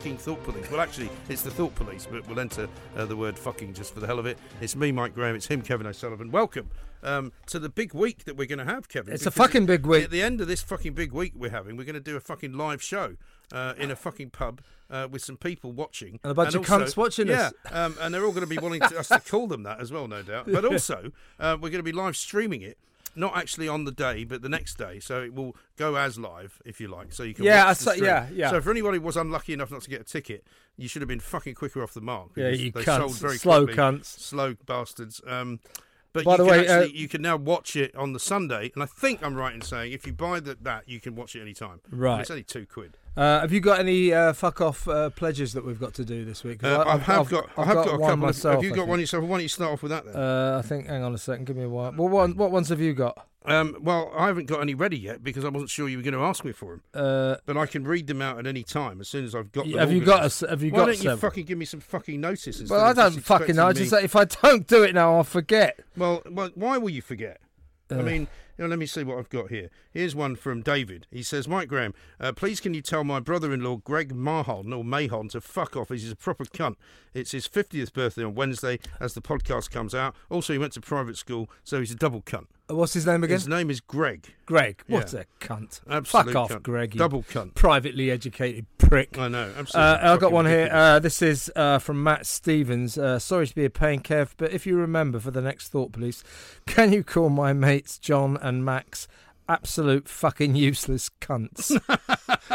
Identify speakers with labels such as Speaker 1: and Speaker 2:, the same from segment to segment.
Speaker 1: fucking Thought Police. Well, actually, it's the Thought Police, but we'll enter uh, the word fucking just for the hell of it. It's me, Mike Graham. It's him, Kevin O'Sullivan. Welcome um, to the big week that we're going to have, Kevin.
Speaker 2: It's a fucking big week.
Speaker 1: At the end of this fucking big week we're having, we're going to do a fucking live show uh, in a fucking pub uh, with some people watching.
Speaker 2: And a bunch of
Speaker 1: also-
Speaker 2: cunts watching
Speaker 1: yeah,
Speaker 2: us.
Speaker 1: um, and they're all going to be wanting to, us to call them that as well, no doubt. But also, uh, we're going to be live streaming it. Not actually on the day, but the next day, so it will go as live if you like. So you can
Speaker 2: Yeah,
Speaker 1: watch
Speaker 2: I saw-
Speaker 1: stream.
Speaker 2: yeah, yeah.
Speaker 1: So for anybody who was unlucky enough not to get a ticket, you should have been fucking quicker off the mark.
Speaker 2: Yeah, you
Speaker 1: they
Speaker 2: cunts.
Speaker 1: sold very
Speaker 2: Slow
Speaker 1: quickly.
Speaker 2: cunts.
Speaker 1: slow bastards. Um, but
Speaker 2: By
Speaker 1: you
Speaker 2: the
Speaker 1: can
Speaker 2: way, uh,
Speaker 1: you can now watch it on the Sunday, and I think I'm right in saying if you buy the, that, you can watch it any time. And
Speaker 2: Right.
Speaker 1: it's only two quid.
Speaker 2: Uh, have you got any uh, fuck off uh, pledges that we've got to do this week?
Speaker 1: Uh,
Speaker 2: I-
Speaker 1: I have got, I
Speaker 2: I've
Speaker 1: have got, a
Speaker 2: one
Speaker 1: couple. Of,
Speaker 2: myself.
Speaker 1: have you got one yourself? Why don't you start off with that then?
Speaker 2: Uh, I think. Hang on a second. Give me one. Well, what, what ones have you got?
Speaker 1: Um, well, I haven't got any ready yet because I wasn't sure you were going to ask me for them.
Speaker 2: Uh,
Speaker 1: But I can read them out at any time as soon as I've got them.
Speaker 2: have you got us? Have you
Speaker 1: Why
Speaker 2: got
Speaker 1: don't you fucking give me some fucking notice? instead
Speaker 2: well, I don't fucking know. I just say if I don't do it now, I'll forget.
Speaker 1: Well, well, why will you forget? I
Speaker 2: Uh.
Speaker 1: mean, know, let me see what I've got here. Here's one from David. He says, Mike Graham, uh, please can you tell my brother-in-law Greg Mahon or Mahon to fuck off? He's a proper cunt. It's his 50th birthday on Wednesday as the podcast comes out. Also, he went to private school, so he's a double cunt.
Speaker 2: What's his name again?
Speaker 1: His name is Greg.
Speaker 2: Greg. What
Speaker 1: Yeah.
Speaker 2: a cunt.
Speaker 1: Absolute
Speaker 2: Fuck off,
Speaker 1: cunt.
Speaker 2: Greg.
Speaker 1: Double cunt.
Speaker 2: Privately educated prick.
Speaker 1: I know, absolutely.
Speaker 2: Uh, I've got one here. Uh, this is uh, from Matt Stevens. Uh, sorry to be a pain, Kev, but if you remember for the next Thought Police, can you call my mates John and Max absolute fucking useless cunts?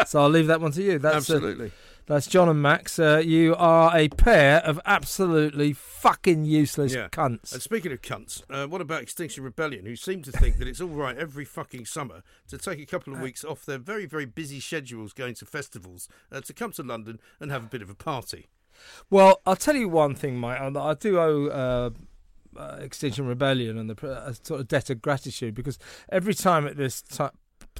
Speaker 2: so I'll leave that one to you. That's
Speaker 1: absolutely.
Speaker 2: That's John and Max. Uh, you are a pair of absolutely fucking useless
Speaker 1: Yeah.
Speaker 2: cunts.
Speaker 1: And speaking of cunts, uh, what about Extinction Rebellion, who seem to think that it's all right every fucking summer to take a couple of weeks off their very, very busy schedules going to festivals uh, to come to London and have a bit of a party?
Speaker 2: Well, I'll tell you one thing, mate. I do owe uh, uh, Extinction Rebellion and the a sort of debt of gratitude because every time at this ti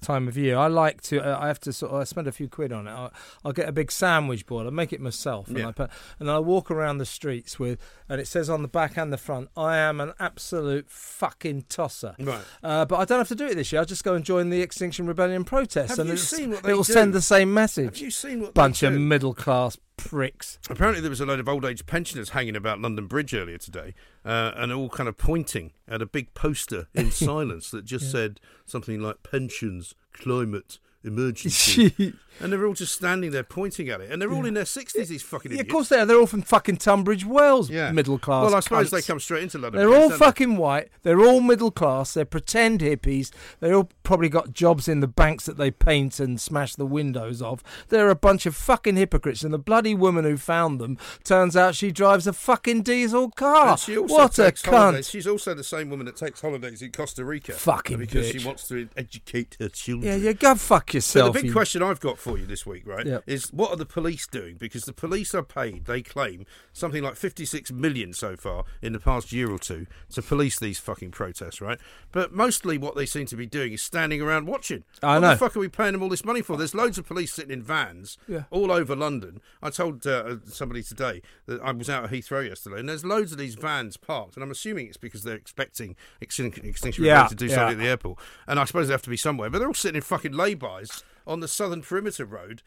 Speaker 2: time of year, I like to. Uh, I have to sort of I spend a few quid on it. I'll, I'll get a big sandwich board. I make it myself, and
Speaker 1: Yeah.
Speaker 2: I put, and I walk around the streets with, and it says on the back and the front, "I am an absolute fucking tosser."
Speaker 1: Right.
Speaker 2: Uh, but I don't have to do it this year. I'll just go and join the Extinction Rebellion protest,
Speaker 1: Have
Speaker 2: and
Speaker 1: you seen what they
Speaker 2: it will send the same message.
Speaker 1: Have you seen what
Speaker 2: Bunch of middle class pricks.
Speaker 1: Apparently, there was a load of old age pensioners hanging about London Bridge earlier today, uh, and all kind of pointing at a big poster in silence that just said something like "pensions, climate, emergency," and they're all just standing there pointing at it, and they're all in their sixties. These fucking
Speaker 2: Yeah,
Speaker 1: idiots.
Speaker 2: of course they are. They're all from fucking Tunbridge Wells,
Speaker 1: Yeah.
Speaker 2: middle class.
Speaker 1: Well, I suppose they come straight into London.
Speaker 2: They're
Speaker 1: Bridge,
Speaker 2: all
Speaker 1: don't they?
Speaker 2: fucking white. They're all middle class. They're pretend hippies. They all probably got jobs in the banks that they paint and smash the windows of. They're a bunch of fucking hypocrites. And the bloody woman who found them turns out she drives a fucking diesel car.
Speaker 1: And she also
Speaker 2: what a
Speaker 1: takes holidays.
Speaker 2: cunt!
Speaker 1: She's also the same woman that takes holidays in Costa Rica.
Speaker 2: Fucking
Speaker 1: because
Speaker 2: bitch.
Speaker 1: she wants to educate her children.
Speaker 2: Yeah, yeah, go fuck
Speaker 1: So
Speaker 2: yourself.
Speaker 1: the big
Speaker 2: you-
Speaker 1: question I've got for you this week, right,
Speaker 2: Yep.
Speaker 1: is what are the police doing? Because the police are paid, they claim something like 56 million so far in the past year or two to police these fucking protests, right? But mostly what they seem to be doing is standing around watching.
Speaker 2: I
Speaker 1: what
Speaker 2: know.
Speaker 1: the fuck are we paying them all this money for? There's loads of police sitting in vans
Speaker 2: Yeah.
Speaker 1: all over London. I told uh, somebody today that I was out at Heathrow yesterday, and there's loads of these vans parked, and I'm assuming it's because they're expecting Extin- Extinction
Speaker 2: Yeah,
Speaker 1: to do
Speaker 2: yeah.
Speaker 1: something at the airport, and I suppose they have to be somewhere, but they're all sitting in fucking laybys on the southern perimeter road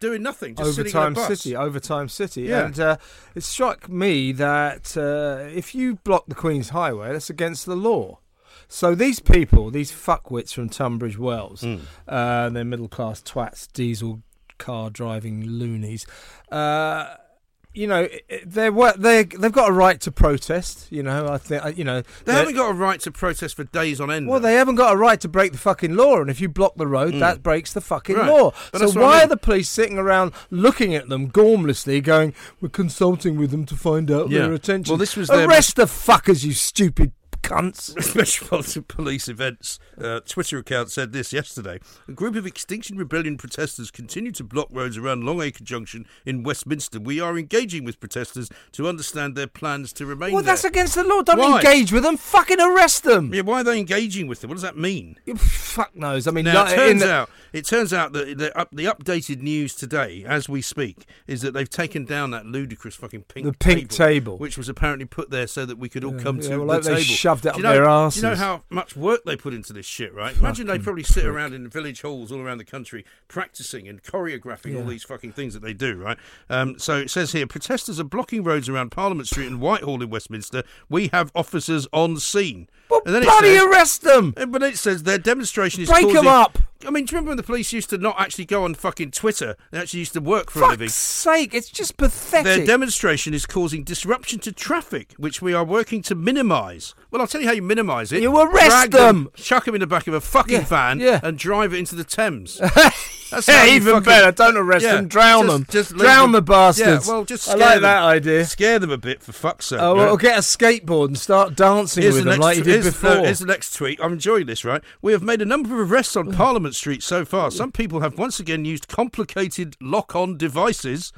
Speaker 1: doing nothing, just sitting in
Speaker 2: Overtime. City, Overtime City,
Speaker 1: Yeah.
Speaker 2: and uh, it struck me that uh, if you block the Queen's Highway, that's against the law. So these people, these fuckwits from Tunbridge Wells,
Speaker 1: Hmm.
Speaker 2: uh, they're middle class twats, diesel car driving loonies. Uh, you know, they are they they've got a right to protest. You know, I think you know
Speaker 1: They haven't got a right to protest for days on end.
Speaker 2: well,
Speaker 1: though.
Speaker 2: they haven't got a right to break the fucking law, and if you block the road, that breaks the fucking
Speaker 1: Mm. Right.
Speaker 2: law.
Speaker 1: But
Speaker 2: so
Speaker 1: what I
Speaker 2: why
Speaker 1: mean.
Speaker 2: are the police sitting around looking at them gormlessly, going, "We're consulting with them to find out
Speaker 1: Yeah.
Speaker 2: their attention"?
Speaker 1: Well, this was their-
Speaker 2: arrest the fuckers, you stupid cunts.
Speaker 1: Metropolitan Police Events uh, Twitter account said this yesterday. A group of Extinction Rebellion protesters continue to block roads around Long Acre Junction in Westminster. We are engaging with protesters to understand their plans to remain
Speaker 2: Well,
Speaker 1: there.
Speaker 2: that's against the law. Don't
Speaker 1: Why?
Speaker 2: engage with them. Fucking arrest them.
Speaker 1: yeah, why are they engaging with them? What does that mean?
Speaker 2: Fuck knows. I mean,
Speaker 1: Now, it turns
Speaker 2: the-
Speaker 1: out it turns out that the, up, the updated news today, as we speak, is that they've taken down that ludicrous fucking pink
Speaker 2: The pink table.
Speaker 1: which was apparently put there so that we could all come
Speaker 2: yeah,
Speaker 1: to
Speaker 2: well,
Speaker 1: the
Speaker 2: like they
Speaker 1: table.
Speaker 2: Shoved it up
Speaker 1: you, know,
Speaker 2: their asses.
Speaker 1: you know how much work they put into this shit, right? Imagine they probably sit
Speaker 2: prick.
Speaker 1: around in village halls all around the country practicing and choreographing all these fucking things that they do, right? Um, so it says here protesters are blocking roads around Parliament Street and Whitehall in Westminster. We have officers on scene.
Speaker 2: well,
Speaker 1: and then
Speaker 2: bloody
Speaker 1: says-
Speaker 2: arrest them!
Speaker 1: But it says their demonstration is
Speaker 2: Break
Speaker 1: causing...
Speaker 2: them up!
Speaker 1: I mean, do you remember when the police used to not actually go on fucking Twitter? They actually used to work for a living.
Speaker 2: Fuck's sake, it's just pathetic.
Speaker 1: Their demonstration is causing disruption to traffic, which we are working to minimise. Well, I'll tell you how you minimise it.
Speaker 2: You arrest
Speaker 1: Drag
Speaker 2: them.
Speaker 1: chuck them in the back of a fucking
Speaker 2: Yeah,
Speaker 1: van,
Speaker 2: yeah.
Speaker 1: and drive it into the Thames. That's
Speaker 2: yeah, even
Speaker 1: fucking-
Speaker 2: better. Don't arrest
Speaker 1: Yeah,
Speaker 2: them. Drown
Speaker 1: just-
Speaker 2: them.
Speaker 1: just
Speaker 2: drown
Speaker 1: them-
Speaker 2: the bastards.
Speaker 1: Yeah, well, just
Speaker 2: I like
Speaker 1: them.
Speaker 2: that idea.
Speaker 1: Scare them a bit, for fuck's sake.
Speaker 2: Oh, well, get a skateboard and start dancing
Speaker 1: Here's
Speaker 2: with
Speaker 1: the
Speaker 2: them like you did before.
Speaker 1: here's the next tweet. I'm enjoying this, right? We have made a number of arrests on Parliament Street so far. Some people have once again used complicated lock on devices,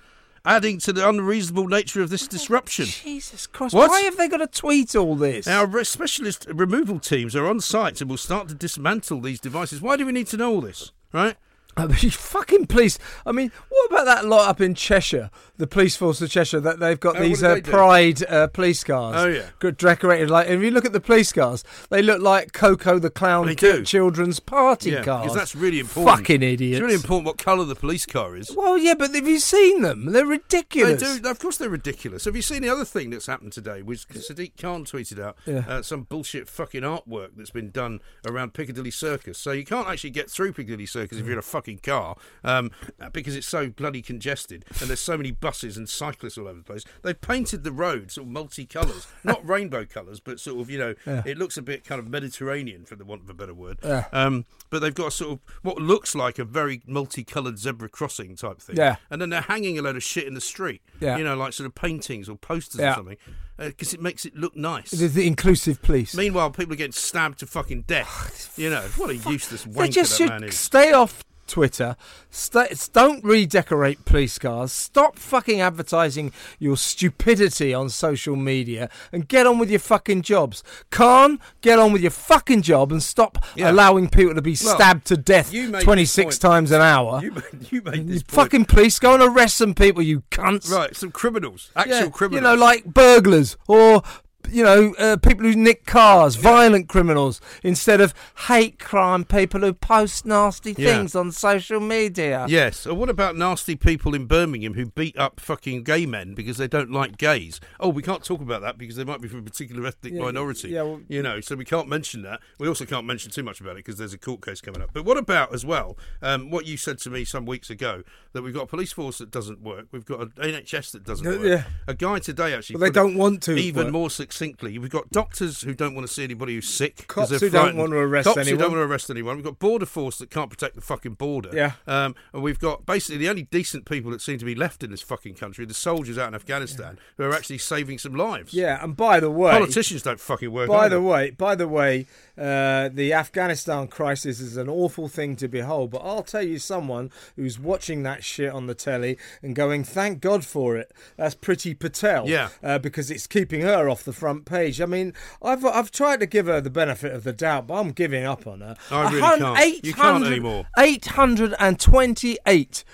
Speaker 1: adding to the unreasonable nature of this oh, disruption.
Speaker 2: Jesus Christ!
Speaker 1: What?
Speaker 2: Why have they got to tweet all this?
Speaker 1: Our specialist removal teams are on site and will start to dismantle these devices. Why do we need to know all this, right?
Speaker 2: I mean, fucking police. I mean, what about that lot up in Cheshire, the police force of Cheshire, that they've got
Speaker 1: Oh,
Speaker 2: these uh? Pride uh, police cars?
Speaker 1: Oh, yeah.
Speaker 2: decorated like. If you look at the police cars, they look like Coco the Clown children's party
Speaker 1: Yeah,
Speaker 2: cars.
Speaker 1: because that's really important.
Speaker 2: Fucking idiots.
Speaker 1: It's really important what colour the police car is.
Speaker 2: Well, yeah, but have you seen them? They're ridiculous.
Speaker 1: They do. Of course, they're ridiculous. Have you seen the other thing that's happened today? Was Sadiq Khan tweeted out
Speaker 2: Yeah.
Speaker 1: uh, some bullshit fucking artwork that's been done around Piccadilly Circus. So you can't actually get through Piccadilly Circus if you're in a fucking car um, because it's so bloody congested and there's so many buses and cyclists all over the place. They've painted the road sort of multicolours, not rainbow colours, but sort of you know
Speaker 2: Yeah.
Speaker 1: it looks a bit kind of Mediterranean, for the want of a better word.
Speaker 2: Yeah.
Speaker 1: Um, but they've got sort of what looks like a very multicoloured zebra crossing type thing.
Speaker 2: Yeah.
Speaker 1: And then they're hanging a load of shit in the street.
Speaker 2: Yeah.
Speaker 1: You know, like sort of paintings or posters
Speaker 2: Yeah.
Speaker 1: or something, because it makes it look nice.
Speaker 2: The, the inclusive police.
Speaker 1: Meanwhile, people are getting stabbed to fucking death. you know, what a useless
Speaker 2: They
Speaker 1: wanker
Speaker 2: just
Speaker 1: that
Speaker 2: should
Speaker 1: man is.
Speaker 2: stay off Twitter. Stay, don't redecorate police cars. Stop fucking advertising your stupidity on social media and get on with your fucking jobs. Khan, get on with your fucking job and stop
Speaker 1: Yeah.
Speaker 2: allowing people to be
Speaker 1: Well,
Speaker 2: stabbed to death
Speaker 1: you made this
Speaker 2: 26 times an hour.
Speaker 1: You, made- you made this
Speaker 2: fucking police, go and arrest some people, you cunts.
Speaker 1: right. Some criminals, actual
Speaker 2: Yeah,
Speaker 1: criminals.
Speaker 2: You know, like burglars or you know, uh, people who nick cars, violent criminals, instead of hate crime people who post nasty
Speaker 1: Yeah.
Speaker 2: things on social media.
Speaker 1: Yes. Or what about nasty people in Birmingham who beat up fucking gay men because they don't like gays? Oh, we can't talk about that because they might be from a particular ethnic
Speaker 2: Yeah,
Speaker 1: minority.
Speaker 2: yeah, well-
Speaker 1: you know, so we can't mention that. We also can't mention too much about it because there's a court case coming up. But what about as well um, what you said to me some weeks ago that we've got a police force that doesn't work, we've got an NHS that doesn't work.
Speaker 2: yeah.
Speaker 1: A guy today actually.
Speaker 2: But they don't want to
Speaker 1: Even
Speaker 2: work.
Speaker 1: more succinctly, we've got doctors who don't want to see anybody who's sick.
Speaker 2: Cops who don't want to arrest
Speaker 1: Cops who
Speaker 2: anyone.
Speaker 1: don't want to arrest anyone. We've got border force that can't protect the fucking border.
Speaker 2: Yeah.
Speaker 1: Um, and we've got basically the only decent people that seem to be left in this fucking country, the soldiers out in Afghanistan, who are actually saving some lives.
Speaker 2: Yeah, and by the way,
Speaker 1: Politicians don't fucking work.
Speaker 2: by the way, by the way, uh, the Afghanistan crisis is an awful thing to behold. But I'll tell you, someone who's watching that shit on the telly and going, "Thank God for it." That's Priti Patel.
Speaker 1: Yeah.
Speaker 2: uh, because it's keeping her off the front page. I mean, I've I've tried to give her the benefit of the doubt, but I'm giving up on her.
Speaker 1: I really can't. You can't anymore.
Speaker 2: 828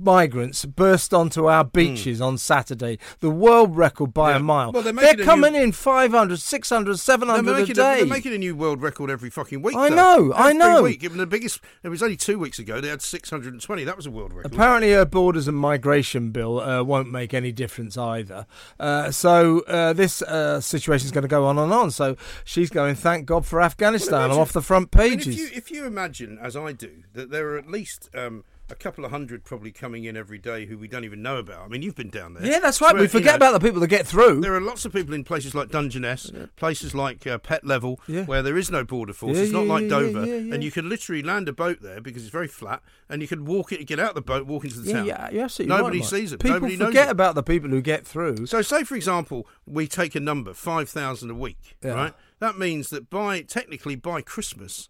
Speaker 2: migrants burst onto our beaches on Saturday. The world record by
Speaker 1: Hmm. Yeah.
Speaker 2: a mile.
Speaker 1: Well, they're
Speaker 2: they're
Speaker 1: a
Speaker 2: coming
Speaker 1: new-
Speaker 2: in 500, 600,
Speaker 1: They're
Speaker 2: 700 a
Speaker 1: making, a,
Speaker 2: day.
Speaker 1: they're making a new world record every fucking week.
Speaker 2: I
Speaker 1: though.
Speaker 2: know, I know.
Speaker 1: Week. Given the biggest, it was only two weeks ago. They had 620. That was a world record.
Speaker 2: Apparently, her borders and migration bill uh, won't make any difference either. Uh, so uh, this uh, situation is going to go on and on. So she's going, thank God for Afghanistan. I'm off the front
Speaker 1: I mean,
Speaker 2: pages.
Speaker 1: if you if you imagine, as I do, that there are at least um, a couple of hundred probably coming in every day who we don't even know about. I mean, you've been down there.
Speaker 2: yeah, that's right.
Speaker 1: Where,
Speaker 2: we
Speaker 1: you
Speaker 2: forget
Speaker 1: know,
Speaker 2: about the people that get through.
Speaker 1: There are lots of people in places like Dungeness, places like uh, Pett Level,
Speaker 2: Yeah.
Speaker 1: where there is no border force.
Speaker 2: Yeah,
Speaker 1: it's not
Speaker 2: yeah,
Speaker 1: like Dover,
Speaker 2: yeah, yeah.
Speaker 1: and you can literally land a boat there because it's very flat, and you can walk it, get out of the boat, walk into the
Speaker 2: Yeah,
Speaker 1: town.
Speaker 2: yeah, you're absolutely
Speaker 1: Nobody
Speaker 2: right,
Speaker 1: sees it.
Speaker 2: People
Speaker 1: Nobody
Speaker 2: forget
Speaker 1: it.
Speaker 2: about the people who get through.
Speaker 1: So, say for example, we take a number five thousand a week,
Speaker 2: Yeah.
Speaker 1: right? That means that by technically by Christmas,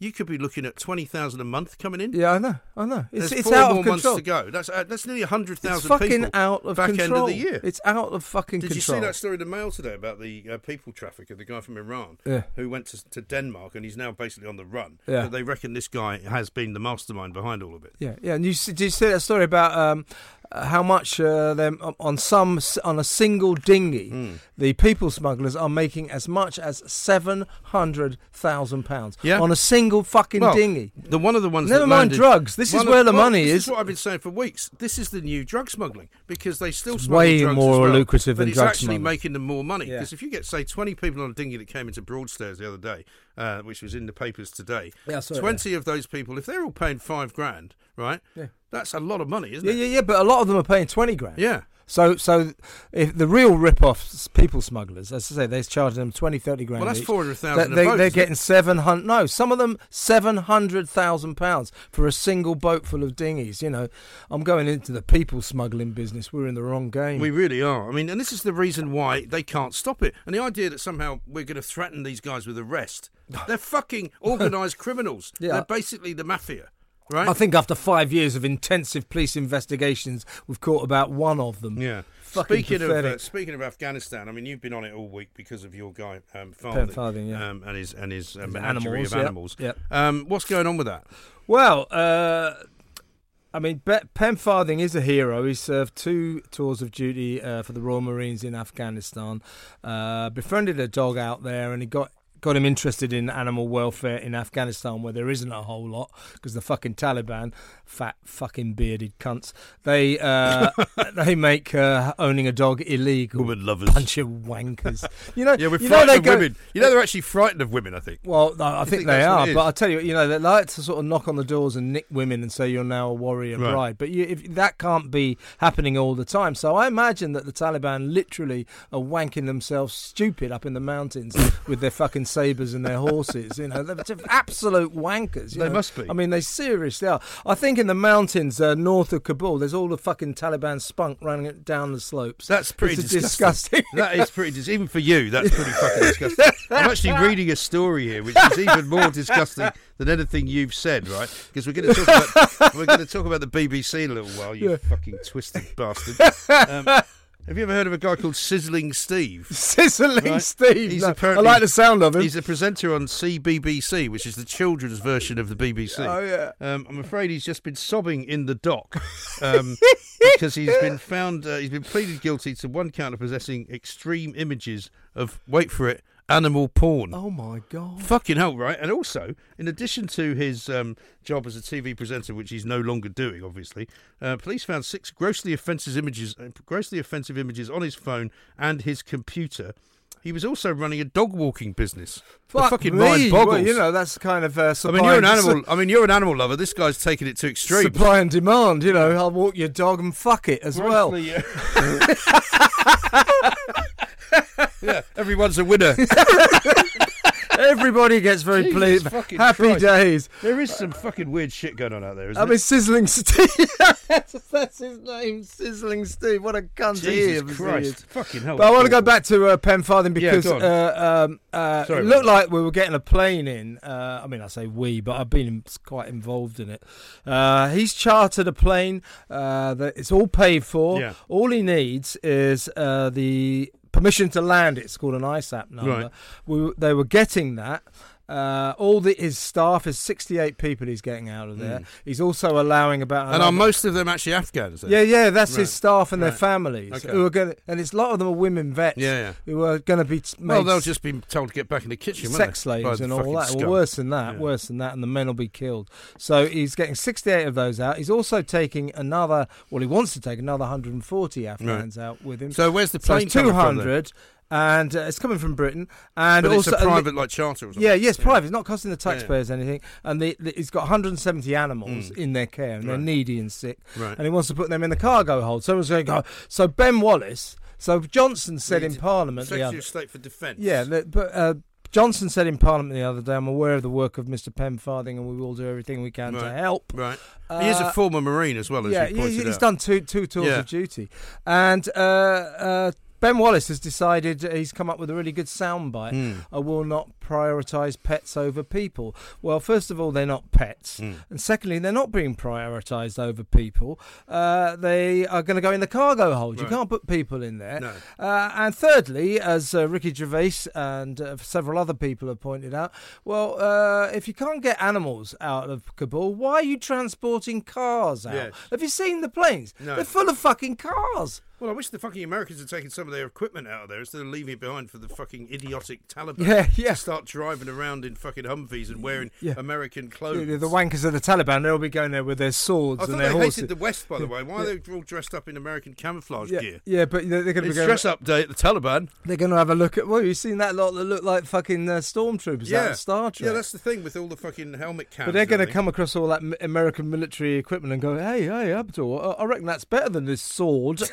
Speaker 1: you could be looking at twenty thousand a month coming in.
Speaker 2: Yeah, I know, I know. It's,
Speaker 1: There's
Speaker 2: it's
Speaker 1: four
Speaker 2: out
Speaker 1: more
Speaker 2: of
Speaker 1: months
Speaker 2: control.
Speaker 1: to go. That's uh, that's nearly hundred thousand
Speaker 2: fucking
Speaker 1: people
Speaker 2: out of
Speaker 1: back
Speaker 2: control.
Speaker 1: end of the year.
Speaker 2: It's out of fucking
Speaker 1: Did
Speaker 2: control.
Speaker 1: you see that story in the mail today about the uh, people trafficker, the guy from Iran,
Speaker 2: Yeah.
Speaker 1: who went to, to Denmark and he's now basically on the run?
Speaker 2: Yeah.
Speaker 1: But they reckon this guy has been the mastermind behind all of it.
Speaker 2: Yeah, yeah. And you did you see that story about um, uh, how much uh, them on some on a single dinghy,
Speaker 1: Hmm.
Speaker 2: the people smugglers are making as much as seven hundred thousand pounds
Speaker 1: Yeah.
Speaker 2: on a single fucking
Speaker 1: Well,
Speaker 2: dinghy.
Speaker 1: The one of the ones.
Speaker 2: Never
Speaker 1: that
Speaker 2: mind
Speaker 1: landed-
Speaker 2: drugs. This is
Speaker 1: of-
Speaker 2: where the
Speaker 1: well,
Speaker 2: money
Speaker 1: this
Speaker 2: is.
Speaker 1: is. what I've been saying for weeks. This is the new drug smuggling because they still
Speaker 2: It's
Speaker 1: smuggle
Speaker 2: way
Speaker 1: drugs
Speaker 2: more
Speaker 1: well,
Speaker 2: lucrative than
Speaker 1: it's
Speaker 2: drug
Speaker 1: actually
Speaker 2: smuggling.
Speaker 1: making them more money.
Speaker 2: Yeah.
Speaker 1: Because if you get say twenty people on a dinghy that came into Broadstairs the other day, uh, which was in the papers today,
Speaker 2: Yeah, saw it,
Speaker 1: twenty of those people, if they're all paying five grand, right?
Speaker 2: Yeah.
Speaker 1: That's a lot of money, isn't
Speaker 2: Yeah,
Speaker 1: it?
Speaker 2: yeah, yeah. But a lot of them are paying twenty grand.
Speaker 1: Yeah.
Speaker 2: So, so if the real rip-offs, people smugglers, as I say, they're charging them 20, 30 grand.
Speaker 1: Well, that's four hundred thousand.
Speaker 2: They, they, are getting seven hundred. No, some of them seven hundred thousand pounds for a single boat full of dinghies. You know, I'm going into the people smuggling business. We're in the wrong game.
Speaker 1: We really are. I mean, and this is the reason why they can't stop it. And the idea that somehow we're going to threaten these guys with arrest. They're fucking organised criminals.
Speaker 2: Yeah.
Speaker 1: They're basically the mafia, right?
Speaker 2: I think after five years of intensive police investigations, we've caught about one of them.
Speaker 1: Yeah.
Speaker 2: Fucking
Speaker 1: speaking of uh, speaking of Afghanistan, I mean, you've been on it all week because of your guy um, Farthing,
Speaker 2: Farthing, yeah.
Speaker 1: um, and his and his um,
Speaker 2: His
Speaker 1: menagerie
Speaker 2: animals,
Speaker 1: of
Speaker 2: yep,
Speaker 1: animals.
Speaker 2: yep.
Speaker 1: Um, what's going on with that?
Speaker 2: Well, uh, I mean, Be- Pen Farthing is a hero. He served two tours of duty uh, for the Royal Marines in Afghanistan. Uh, befriended a dog out there, and he got got him interested in animal welfare in Afghanistan, where there isn't a whole lot because the fucking Taliban, fat fucking bearded cunts, they uh, they make uh, owning a dog illegal.
Speaker 1: Woman lovers.
Speaker 2: Bunch of wankers. You know,
Speaker 1: Yeah, we're
Speaker 2: you know
Speaker 1: frightened
Speaker 2: they
Speaker 1: of
Speaker 2: go,
Speaker 1: women. You know, they're actually frightened of women. I think.
Speaker 2: well, no, I think,
Speaker 1: think
Speaker 2: they are, but? I tell you, you know, they like to sort of knock on the doors and nick women and say you're now a warrior
Speaker 1: Right.
Speaker 2: bride. But you, if that can't be happening all the time, so I imagine that the Taliban literally are wanking themselves stupid up in the mountains with their fucking sabers and their horses. You know, they're absolute wankers. you
Speaker 1: They
Speaker 2: know.
Speaker 1: must be.
Speaker 2: I mean, they seriously are. I think in the mountains uh, north of Kabul, there's all the fucking Taliban spunk running down the slopes.
Speaker 1: That's pretty disgusting.
Speaker 2: disgusting.
Speaker 1: that is pretty. Dis- even for you, that's pretty fucking disgusting. I'm actually reading a story here, which is even more disgusting than anything you've said, right? Because we're going to talk about we're going to talk about the BBC in a little while. You
Speaker 2: Yeah.
Speaker 1: fucking twisted bastard. Um, have you ever heard of a guy called Sizzling Steve?
Speaker 2: Sizzling
Speaker 1: Right.
Speaker 2: Steve.
Speaker 1: He's
Speaker 2: No, I like the sound of him.
Speaker 1: He's a presenter on CBBC, which is the children's version of the BBC.
Speaker 2: Oh, yeah.
Speaker 1: Um, I'm afraid he's just been sobbing in the dock um, because he's been found. Uh, he's been pleaded guilty to one count of possessing extreme images of wait for it animal porn.
Speaker 2: Oh my god.
Speaker 1: Fucking hell, right? And also, in addition to his um, job as a TV presenter, which he's no longer doing, obviously, uh, police found six grossly offensive images, uh, grossly offensive images on his phone and his computer. He was also running a dog walking business. The
Speaker 2: Fuck
Speaker 1: fucking
Speaker 2: me.
Speaker 1: mind boggles.
Speaker 2: Well, you know, that's kind of uh,
Speaker 1: I mean, you're an animal. I mean, you're an animal lover. This guy's taking it to extreme.
Speaker 2: Supply and demand, you know. I'll walk your dog and fuck it as well.
Speaker 1: Grossly, uh, yeah, everyone's a winner.
Speaker 2: Everybody gets very pleased. Happy
Speaker 1: Christ.
Speaker 2: days.
Speaker 1: There is some fucking weird shit going on out there, isn't there?
Speaker 2: I
Speaker 1: it?
Speaker 2: mean, Sizzling Steve. that's, that's his name, Sizzling Steve. What a cunt he is. Jesus.
Speaker 1: Christ. Fucking hell.
Speaker 2: But I want to go back to uh, Pen Farthing
Speaker 1: Yeah,
Speaker 2: because
Speaker 1: go on.
Speaker 2: uh, um, uh,
Speaker 1: Sorry
Speaker 2: it looked like we were getting a plane in. Uh, I mean, I say we, but I've been in- quite involved in it. Uh, he's chartered a plane uh, that it's all paid for.
Speaker 1: Yeah.
Speaker 2: All he needs is uh, the permission to land. It's called an ISAP number.
Speaker 1: Right.
Speaker 2: We, they were getting that. Uh, all the, his staff is 68 people he's getting out of there. He's also allowing about.
Speaker 1: And are most of them actually Afghans?
Speaker 2: yeah, yeah, that's
Speaker 1: Right.
Speaker 2: his staff and their families
Speaker 1: Okay.
Speaker 2: who are going, and it's a lot of them are women vets
Speaker 1: Yeah, yeah.
Speaker 2: who are going to be made
Speaker 1: Well, they'll just be told to get back in the kitchen,
Speaker 2: sex slaves and all that. Or worse than that,
Speaker 1: Yeah.
Speaker 2: worse than that, and the men will be killed. So he's getting 68 of those out. He's also taking another. Well, he wants to take another 140 Afghans out with him.
Speaker 1: So where's the plane from
Speaker 2: 200, and uh, it's coming from Britain. And
Speaker 1: But
Speaker 2: also
Speaker 1: it's a private like charter or something.
Speaker 2: yeah, yes, private. It's not costing the taxpayers anything. And the, the, he's got 170 animals
Speaker 1: Mm.
Speaker 2: in their care, and they're needy and sick.
Speaker 1: Right.
Speaker 2: And he wants to put them in the cargo hold. So everyone's going go. So Ben Wallace. So Johnson said in Parliament the other.
Speaker 1: of State for Defence.
Speaker 2: Yeah, but uh, Johnson said in Parliament the other day, "I'm aware of the work of Mr. Pen Farthing, and we will do everything we can to help."
Speaker 1: Right. he is a
Speaker 2: Uh,
Speaker 1: former Marine as well, as
Speaker 2: yeah,
Speaker 1: you
Speaker 2: yeah,
Speaker 1: pointed
Speaker 2: he's
Speaker 1: out.
Speaker 2: done two two tours
Speaker 1: Yeah.
Speaker 2: of duty, and uh, uh, Ben Wallace has decided he's come up with a really good soundbite.
Speaker 1: Mm.
Speaker 2: I will not prioritise pets over people. Well, first of all, they're not pets,
Speaker 1: Mm.
Speaker 2: and secondly, they're not being prioritised over people. Uh, they are going to go in the cargo hold. You can't put people in there.
Speaker 1: No.
Speaker 2: Uh, and thirdly, as uh, Ricky Gervais and uh, several other people have pointed out, well, uh, if you can't get animals out of Kabul, why are you transporting cars out?
Speaker 1: Yes.
Speaker 2: Have you seen the planes?
Speaker 1: No.
Speaker 2: They're full of fucking cars.
Speaker 1: Well, I wish the fucking Americans had taken some of their equipment out of there instead of leaving it behind for the fucking idiotic Taliban.
Speaker 2: Yeah, yeah.
Speaker 1: To start driving around in fucking Humvees and wearing
Speaker 2: Yeah.
Speaker 1: American clothes.
Speaker 2: The, the wankers of the Taliban, they'll be going there with their swords
Speaker 1: I
Speaker 2: and
Speaker 1: thought
Speaker 2: their
Speaker 1: they
Speaker 2: horses.
Speaker 1: hated the West, by the way. Why are they all dressed up in American camouflage
Speaker 2: yeah,
Speaker 1: gear?
Speaker 2: yeah, but they're, they're going to be going.
Speaker 1: dress up day at the Taliban.
Speaker 2: They're going to have a look at. Well, you've seen that lot that look like fucking uh, stormtroopers out
Speaker 1: Yeah.
Speaker 2: of Star Trek.
Speaker 1: Yeah, that's the thing with all the fucking helmet cams.
Speaker 2: But they're going to come across all that American military equipment and go, "Hey, hey, Abdul, I reckon that's better than this sword.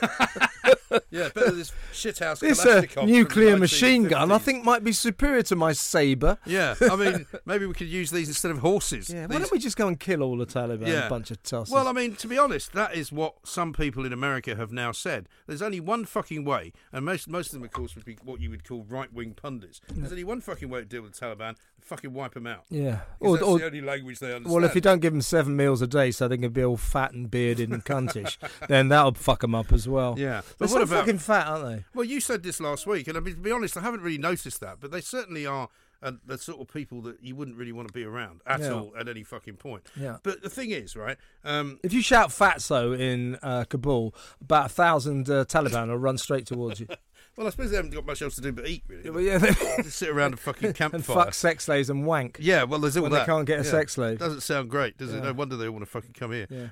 Speaker 1: Yeah, better than this shithouse
Speaker 2: this uh, nuclear machine gun, I think, might be superior to my saber."
Speaker 1: Yeah, I mean, maybe we could use these instead of horses.
Speaker 2: Yeah, why
Speaker 1: These-
Speaker 2: don't we just go and kill all the Taliban?
Speaker 1: Yeah.
Speaker 2: A bunch of tossers.
Speaker 1: Well, I mean, to be honest, that is what some people in America have now said. There's only one fucking way, and most most of them, of course, would be what you would call right wing pundits. There's only one fucking way to deal with the Taliban: fucking wipe them out.
Speaker 2: Yeah, Or,
Speaker 1: that's
Speaker 2: or,
Speaker 1: the only language they understand.
Speaker 2: well, if you don't give them seven meals a day, so they can be all fat and bearded and cuntish, then that'll fuck them up as well.
Speaker 1: yeah,
Speaker 2: They're
Speaker 1: but
Speaker 2: so
Speaker 1: what about?
Speaker 2: fucking fat, aren't they?
Speaker 1: Well, you said this last week, and I mean, to be honest, I haven't really noticed that, but they certainly are uh, the sort of people that you wouldn't really want to be around at
Speaker 2: Yeah.
Speaker 1: all at any fucking point.
Speaker 2: Yeah.
Speaker 1: But the thing is, right? Um,
Speaker 2: If you shout "fatso" in uh, Kabul, about a thousand uh, Taliban will run straight towards you.
Speaker 1: well, I suppose they haven't got much else to do but eat, really.
Speaker 2: Well, yeah, they-
Speaker 1: Just sit around a fucking campfire and
Speaker 2: fuck sex slaves and wank.
Speaker 1: Yeah, well, there's all
Speaker 2: When
Speaker 1: that.
Speaker 2: they can't get a
Speaker 1: Yeah.
Speaker 2: sex slave.
Speaker 1: Doesn't sound great, does it? No wonder they all want to fucking come here.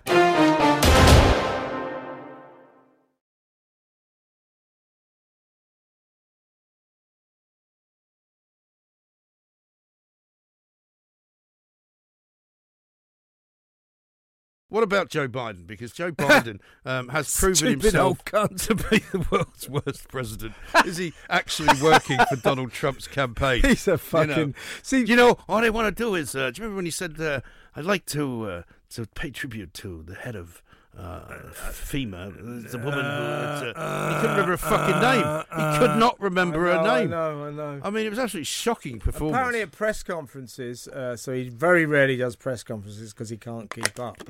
Speaker 1: What about Joe Biden? Because Joe Biden um, has proven
Speaker 2: Stupid
Speaker 1: himself to be the world's worst president. Is he actually working for Donald Trump's campaign?
Speaker 2: He's a fucking.
Speaker 1: You know,
Speaker 2: See,
Speaker 1: you know, all I want to do is. Uh, do you remember when he said, uh, "I'd like to uh, to pay tribute to the head of." Uh, FEMA, a woman who uh, he couldn't remember her fucking name. He could not remember
Speaker 2: I
Speaker 1: her name.
Speaker 2: I know, I know.
Speaker 1: I mean, it was absolutely shocking performance.
Speaker 2: Apparently, at press conferences, uh, so he very rarely does press conferences because he can't keep up.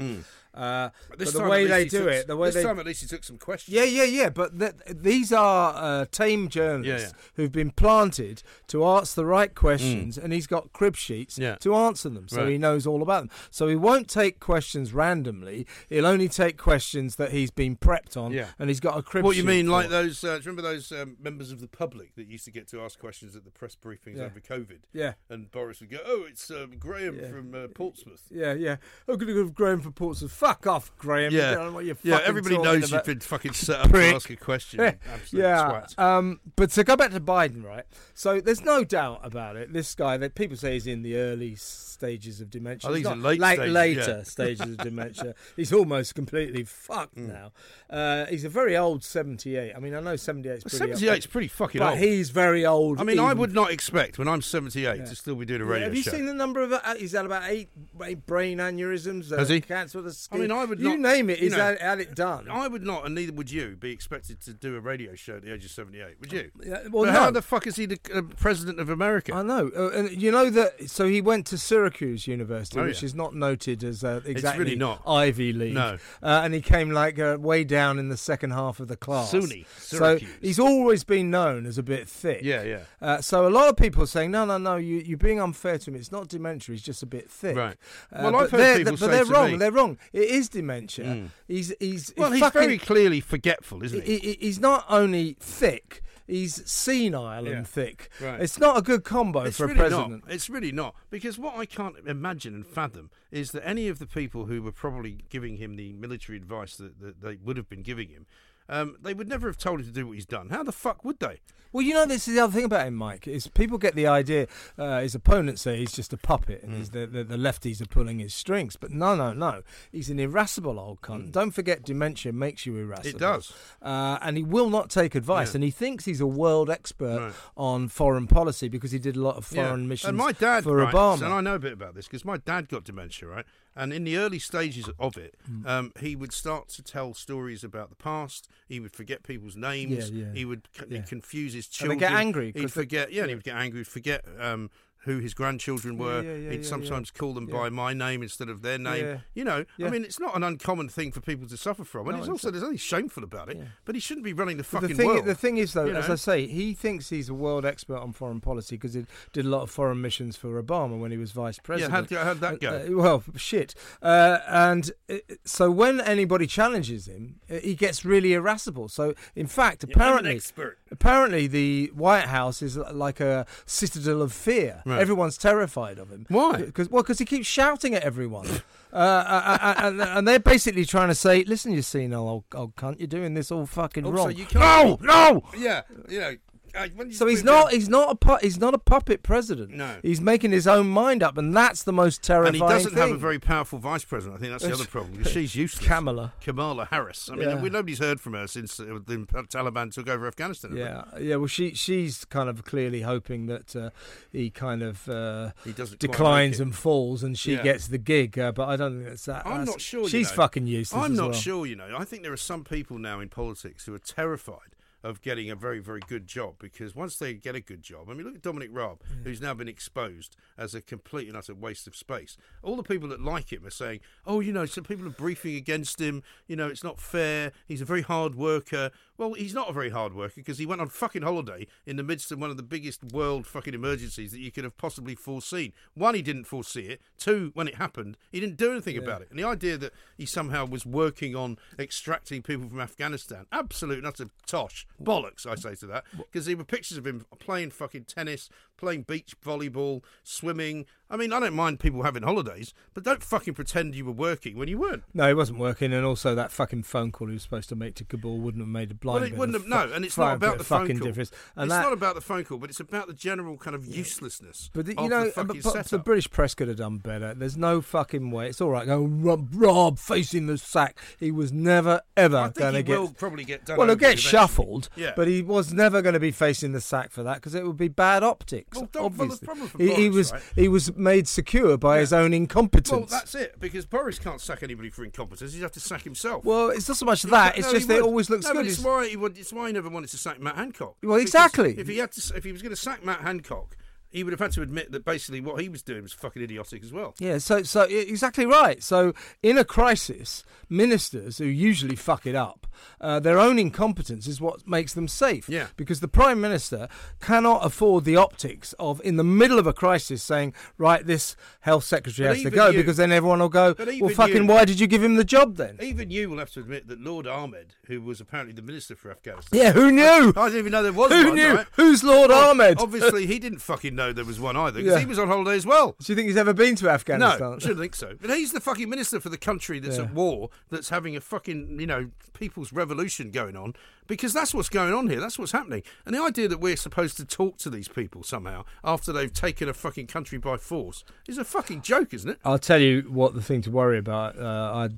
Speaker 2: Uh,
Speaker 1: This
Speaker 2: the way they do
Speaker 1: took-
Speaker 2: it, the way
Speaker 1: this
Speaker 2: they
Speaker 1: time at least he took some questions.
Speaker 2: Yeah, yeah, yeah. But th- these are uh, tame journalists
Speaker 1: Yeah,
Speaker 2: who've been planted to ask the right questions, and he's got crib sheets
Speaker 1: Mm. Yeah.
Speaker 2: to answer them, so
Speaker 1: Right.
Speaker 2: he knows all about them. So he won't take questions randomly. He'll only take questions that he's been prepped on,
Speaker 1: Yeah.
Speaker 2: and he's got a crib. Sheet.
Speaker 1: What you mean,
Speaker 2: for.
Speaker 1: like those? Uh, do you remember those um, members of the public that used to get to ask questions at the press briefings
Speaker 2: Yeah.
Speaker 1: over COVID?
Speaker 2: Yeah,
Speaker 1: And Boris would go, "Oh, it's um, Graham
Speaker 2: Yeah.
Speaker 1: from uh, Portsmouth."
Speaker 2: yeah, yeah. I'm going to go Graham for Portsmouth. Fuck off, Graham.
Speaker 1: Yeah.
Speaker 2: You don't know what you're
Speaker 1: Yeah, everybody knows
Speaker 2: about.
Speaker 1: you've been fucking set up
Speaker 2: Prick.
Speaker 1: to ask a question.
Speaker 2: yeah. Um, but to go back to Biden, right? So there's no doubt about it. This guy that people say is in the early stages of dementia.
Speaker 1: I think
Speaker 2: He's
Speaker 1: he's late
Speaker 2: like
Speaker 1: stages,
Speaker 2: later
Speaker 1: yeah.
Speaker 2: stages of dementia. He's almost completely fucked
Speaker 1: Mm.
Speaker 2: now. Uh, he's a very old 78. I mean, I know 78 is pretty old,
Speaker 1: 78's pretty fucking
Speaker 2: but
Speaker 1: old.
Speaker 2: he's very old.
Speaker 1: I mean, I would not expect when I'm 78
Speaker 2: Yeah.
Speaker 1: to still be doing a
Speaker 2: Yeah,
Speaker 1: radio
Speaker 2: have you
Speaker 1: show.
Speaker 2: seen the number of? Uh, he's had about eight, eight brain aneurysms. Uh,
Speaker 1: Has he?
Speaker 2: Cancer of the
Speaker 1: I mean, I would
Speaker 2: you
Speaker 1: not-
Speaker 2: name it.
Speaker 1: you
Speaker 2: He's
Speaker 1: know,
Speaker 2: had, had it done.
Speaker 1: I would not, and neither would you, be expected to do a radio show at the age of 78, would you?
Speaker 2: Yeah, well, no.
Speaker 1: how the fuck is he the uh, president of America?
Speaker 2: I know, uh, and you know that. So he went to Syracuse University,
Speaker 1: Oh,
Speaker 2: which
Speaker 1: yeah.
Speaker 2: is not noted as uh, exactly
Speaker 1: really not.
Speaker 2: Ivy League.
Speaker 1: No.
Speaker 2: uh, and he came like uh, way down in the second half of the class.
Speaker 1: SUNY,
Speaker 2: So
Speaker 1: Syracuse.
Speaker 2: he's always been known as a bit thick.
Speaker 1: Yeah, yeah.
Speaker 2: Uh, so a lot of people are saying, no, no, no, you, you're being unfair to him. It's not dementia. He's just a bit thick.
Speaker 1: Right.
Speaker 2: Uh,
Speaker 1: Well, I've heard
Speaker 2: they're,
Speaker 1: people
Speaker 2: but they're wrong.
Speaker 1: me-
Speaker 2: They're wrong. It is dementia.
Speaker 1: Mm.
Speaker 2: He's he's
Speaker 1: Well, he's
Speaker 2: fucking,
Speaker 1: very clearly forgetful, isn't he?
Speaker 2: he- he- he's not only thick. He's senile
Speaker 1: Yeah.
Speaker 2: and thick.
Speaker 1: Right.
Speaker 2: It's not a good combo
Speaker 1: It's
Speaker 2: for a
Speaker 1: really
Speaker 2: president.
Speaker 1: not. It's really not because what I can't imagine and fathom is that any of the people who were probably giving him the military advice that, that they would have been giving him, um, they would never have told him to do what he's done. How the fuck would they?
Speaker 2: Well, you know, this is the other thing about him, Mike. Is people get the idea uh, his opponents say he's just a puppet and
Speaker 1: Mm.
Speaker 2: the, the the lefties are pulling his strings. But no, no, no. He's an irascible old cunt. Don't forget, dementia makes you irascible.
Speaker 1: Mm. It does.
Speaker 2: Uh, and he will not take advice.
Speaker 1: Yeah.
Speaker 2: And he thinks he's a world expert
Speaker 1: Right.
Speaker 2: on foreign policy because he did a lot of foreign
Speaker 1: Yeah.
Speaker 2: missions
Speaker 1: And my dad,
Speaker 2: for
Speaker 1: right,
Speaker 2: Obama.
Speaker 1: and I know a bit about this because my dad got dementia, right? And in the early stages of it,
Speaker 2: Mm.
Speaker 1: um, he would start to tell stories about the past. He would forget people's names.
Speaker 2: Yeah, yeah.
Speaker 1: He would c-
Speaker 2: Yeah.
Speaker 1: confuse his
Speaker 2: And
Speaker 1: children.
Speaker 2: get angry
Speaker 1: He'd forget. Yeah, and he would get angry. He'd forget um, who his grandchildren were.
Speaker 2: yeah, yeah,
Speaker 1: He'd
Speaker 2: yeah,
Speaker 1: sometimes call them
Speaker 2: Yeah.
Speaker 1: by my name instead of their name.
Speaker 2: Yeah.
Speaker 1: You know,
Speaker 2: Yeah.
Speaker 1: I mean, it's not an uncommon thing for people to suffer from, and
Speaker 2: No,
Speaker 1: it's also there's nothing shameful about it.
Speaker 2: Yeah.
Speaker 1: But he shouldn't be running the fucking
Speaker 2: the thing,
Speaker 1: world.
Speaker 2: the thing is, though,
Speaker 1: you
Speaker 2: as
Speaker 1: know?
Speaker 2: I say, he thinks he's a world expert on foreign policy because he did a lot of foreign missions for Obama when he was vice
Speaker 1: yeah,
Speaker 2: president.
Speaker 1: how'd, how'd that go?
Speaker 2: Uh, well, shit. Uh, and uh, so when anybody challenges him, uh, he gets really irascible. So, in fact, apparently,
Speaker 1: expert.
Speaker 2: Apparently, the White House is like a citadel of fear.
Speaker 1: Right.
Speaker 2: Everyone's terrified of him.
Speaker 1: Why?
Speaker 2: Because well, because he keeps shouting at everyone, uh, uh, uh, and, and they're basically trying to say, "Listen, you senile old, old cunt, you're doing this all fucking
Speaker 1: Also,
Speaker 2: wrong."
Speaker 1: you can't
Speaker 2: no, no.
Speaker 1: Yeah, you know. Uh, you
Speaker 2: So he's not.
Speaker 1: the-
Speaker 2: He's not a. Pu- he's not a puppet president.
Speaker 1: No.
Speaker 2: He's making his own mind up, and that's the most terrifying thing.
Speaker 1: and he doesn't
Speaker 2: thing.
Speaker 1: have a very powerful vice president. I think that's the other problem she's useless.
Speaker 2: Kamala.
Speaker 1: Kamala Harris. I mean,
Speaker 2: Yeah.
Speaker 1: we, nobody's heard from her since uh, the Taliban took over Afghanistan.
Speaker 2: Yeah, yeah. Well, she she's kind of clearly hoping that uh, he kind of uh,
Speaker 1: he doesn't
Speaker 2: declines and falls, and she
Speaker 1: Yeah.
Speaker 2: get the gig. Uh, but I don't think that's that.
Speaker 1: I'm
Speaker 2: that's-
Speaker 1: not sure, you
Speaker 2: She's
Speaker 1: know.
Speaker 2: fucking useless.
Speaker 1: I'm not
Speaker 2: well.
Speaker 1: sure, you know. I think there are some people now in politics who are terrified of getting a very, very good job because once they get a good job, I mean, look at Dominic Raab, who's now been exposed as a complete and utter waste of space. All the people that like him are saying, oh, you know, some people are briefing against him. You know, it's not fair. He's a very hard worker. Well, he's not a very hard worker because he went on fucking holiday in the midst of one of the biggest world fucking emergencies that you could have possibly foreseen. One, he didn't foresee it. Two, when it happened, he didn't do anything about it. And the idea that he somehow was working on extracting people from Afghanistan, absolute and utter tosh. Bollocks, I say to that. Because there were pictures of him playing fucking tennis, playing beach volleyball, swimming. I mean, I don't mind people having holidays, but don't fucking pretend you were working when you weren't.
Speaker 2: No, he wasn't working, and also that fucking phone call he was supposed to make to Kabul wouldn't have made a blind.
Speaker 1: Well, it wouldn't have. No, and it's not about the phone call.
Speaker 2: difference. And
Speaker 1: it's
Speaker 2: that,
Speaker 1: not about the phone call, but it's about the general kind of uselessness
Speaker 2: But the, you know,
Speaker 1: the
Speaker 2: but, but the. British press could have done better. There's no fucking way. It's all right. Go Raab, Raab facing the sack. He was never ever going to
Speaker 1: he
Speaker 2: get.
Speaker 1: will probably get done.
Speaker 2: well, he'll get shuffled,
Speaker 1: Yeah.
Speaker 2: but he was never going to be facing the sack for that because it would be bad optics.
Speaker 1: Well, don't- well, the
Speaker 2: obviously,
Speaker 1: problem for
Speaker 2: he, he was
Speaker 1: right?
Speaker 2: he was made secure by
Speaker 1: Yeah.
Speaker 2: his own incompetence.
Speaker 1: Well, that's it. Because Boris can't sack anybody for incompetence. He'd have to sack himself.
Speaker 2: Well, it's not so much that. It's
Speaker 1: No,
Speaker 2: just
Speaker 1: he
Speaker 2: that it always looks
Speaker 1: no,
Speaker 2: good.
Speaker 1: But it's
Speaker 2: It's-
Speaker 1: why he It's why he never wanted to sack Matt Hancock.
Speaker 2: Well,
Speaker 1: Because
Speaker 2: exactly.
Speaker 1: If he had to, if he was going to sack Matt Hancock, he would have had to admit that basically what he was doing was fucking idiotic as well.
Speaker 2: Yeah, so so exactly right. So in a crisis, ministers who usually fuck it up, uh, their own incompetence is what makes them safe.
Speaker 1: Yeah.
Speaker 2: Because the prime minister cannot afford the optics of in the middle of a crisis saying, right, this health secretary
Speaker 1: But
Speaker 2: has to go
Speaker 1: you-
Speaker 2: because then everyone will go, well, fucking,
Speaker 1: you-
Speaker 2: why did you give him the job then?
Speaker 1: Even you will have to admit that Lord Ahmed, who was apparently the minister for Afghanistan,
Speaker 2: Yeah, who knew?
Speaker 1: I didn't even know there was
Speaker 2: Who
Speaker 1: one.
Speaker 2: knew?
Speaker 1: right?
Speaker 2: Who's Lord
Speaker 1: Well,
Speaker 2: Ahmed?
Speaker 1: Obviously, he didn't fucking know there was one either because
Speaker 2: Yeah.
Speaker 1: he was on holiday as well.
Speaker 2: Do you think he's ever been to Afghanistan?
Speaker 1: No, I shouldn't think so. But he's the fucking minister for the country that's
Speaker 2: Yeah.
Speaker 1: at war, that's having a fucking, you know, people's revolution going on, because that's what's going on here. That's what's happening. And the idea that we're supposed to talk to these people somehow after they've taken a fucking country by force is a fucking joke, isn't it?
Speaker 2: I'll tell you what the thing to worry about. Uh, I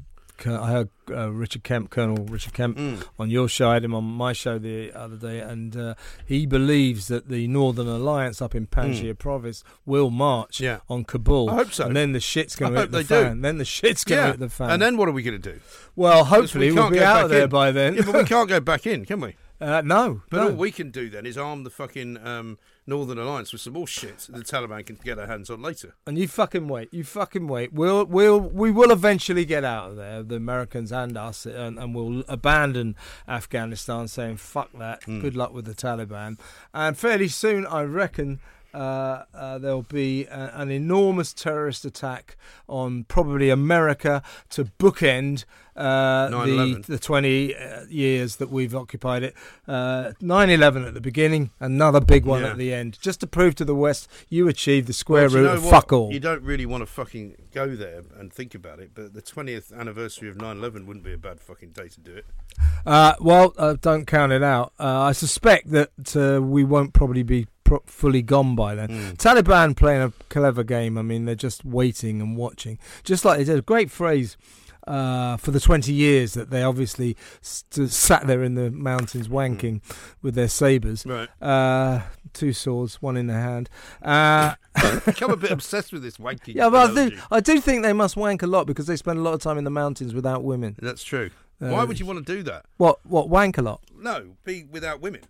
Speaker 2: I heard uh, Richard Kemp, Colonel Richard Kemp,
Speaker 1: Mm.
Speaker 2: on your show. I had him on my show the other day, and uh, he believes that the Northern Alliance up in Panjshir Province will march
Speaker 1: Mm. Yeah.
Speaker 2: on Kabul.
Speaker 1: I hope so.
Speaker 2: And then the shit's going
Speaker 1: I
Speaker 2: to
Speaker 1: hope
Speaker 2: hit the
Speaker 1: they do.
Speaker 2: Then the shit's going to
Speaker 1: Yeah.
Speaker 2: hit the fan.
Speaker 1: And then what are we going to do?
Speaker 2: Well, hopefully
Speaker 1: we
Speaker 2: we'll
Speaker 1: can't
Speaker 2: be out of there
Speaker 1: in.
Speaker 2: by then.
Speaker 1: Yeah, but we can't go back in, can we?
Speaker 2: uh, no,
Speaker 1: But
Speaker 2: no.
Speaker 1: all we can do then is arm the fucking um, Northern Alliance with some more shit that the Taliban can get their hands on later.
Speaker 2: And you fucking wait. You fucking wait. We'll we'll we will eventually get out of there, the Americans and us, and, and we'll abandon Afghanistan, saying fuck that.
Speaker 1: Hmm.
Speaker 2: Good luck with the Taliban. And fairly soon, I reckon. Uh, uh, there'll be a, an enormous terrorist attack on probably America to bookend uh, the the 20 uh, years that we've occupied it. Uh, 9/11 at the beginning, another big one
Speaker 1: Yeah.
Speaker 2: at the end, just to prove to the West you achieved the square
Speaker 1: Well,
Speaker 2: root of
Speaker 1: what?
Speaker 2: fuck all.
Speaker 1: You don't really want to fucking go there and think about it, but the 20th anniversary of 9/11 wouldn't be a bad fucking day to do it.
Speaker 2: Uh, well, uh, don't count it out. Uh, I suspect that uh, we won't probably be pro- fully gone by then.
Speaker 1: Mm.
Speaker 2: Taliban playing a clever game. I mean, they're just waiting and watching, just like they did. A great phrase. Uh, for the 20 years that they obviously st- sat there in the mountains wanking with their sabres.
Speaker 1: Right.
Speaker 2: Uh, two swords, one in their hand. Uh,
Speaker 1: Become a bit obsessed with this wanking.
Speaker 2: yeah, but I do, I do think they must wank a lot because they spend a lot of time in the mountains without women.
Speaker 1: That's true.
Speaker 2: Uh,
Speaker 1: Why would you want to do that?
Speaker 2: What? What? Wank a lot?
Speaker 1: No, be without women.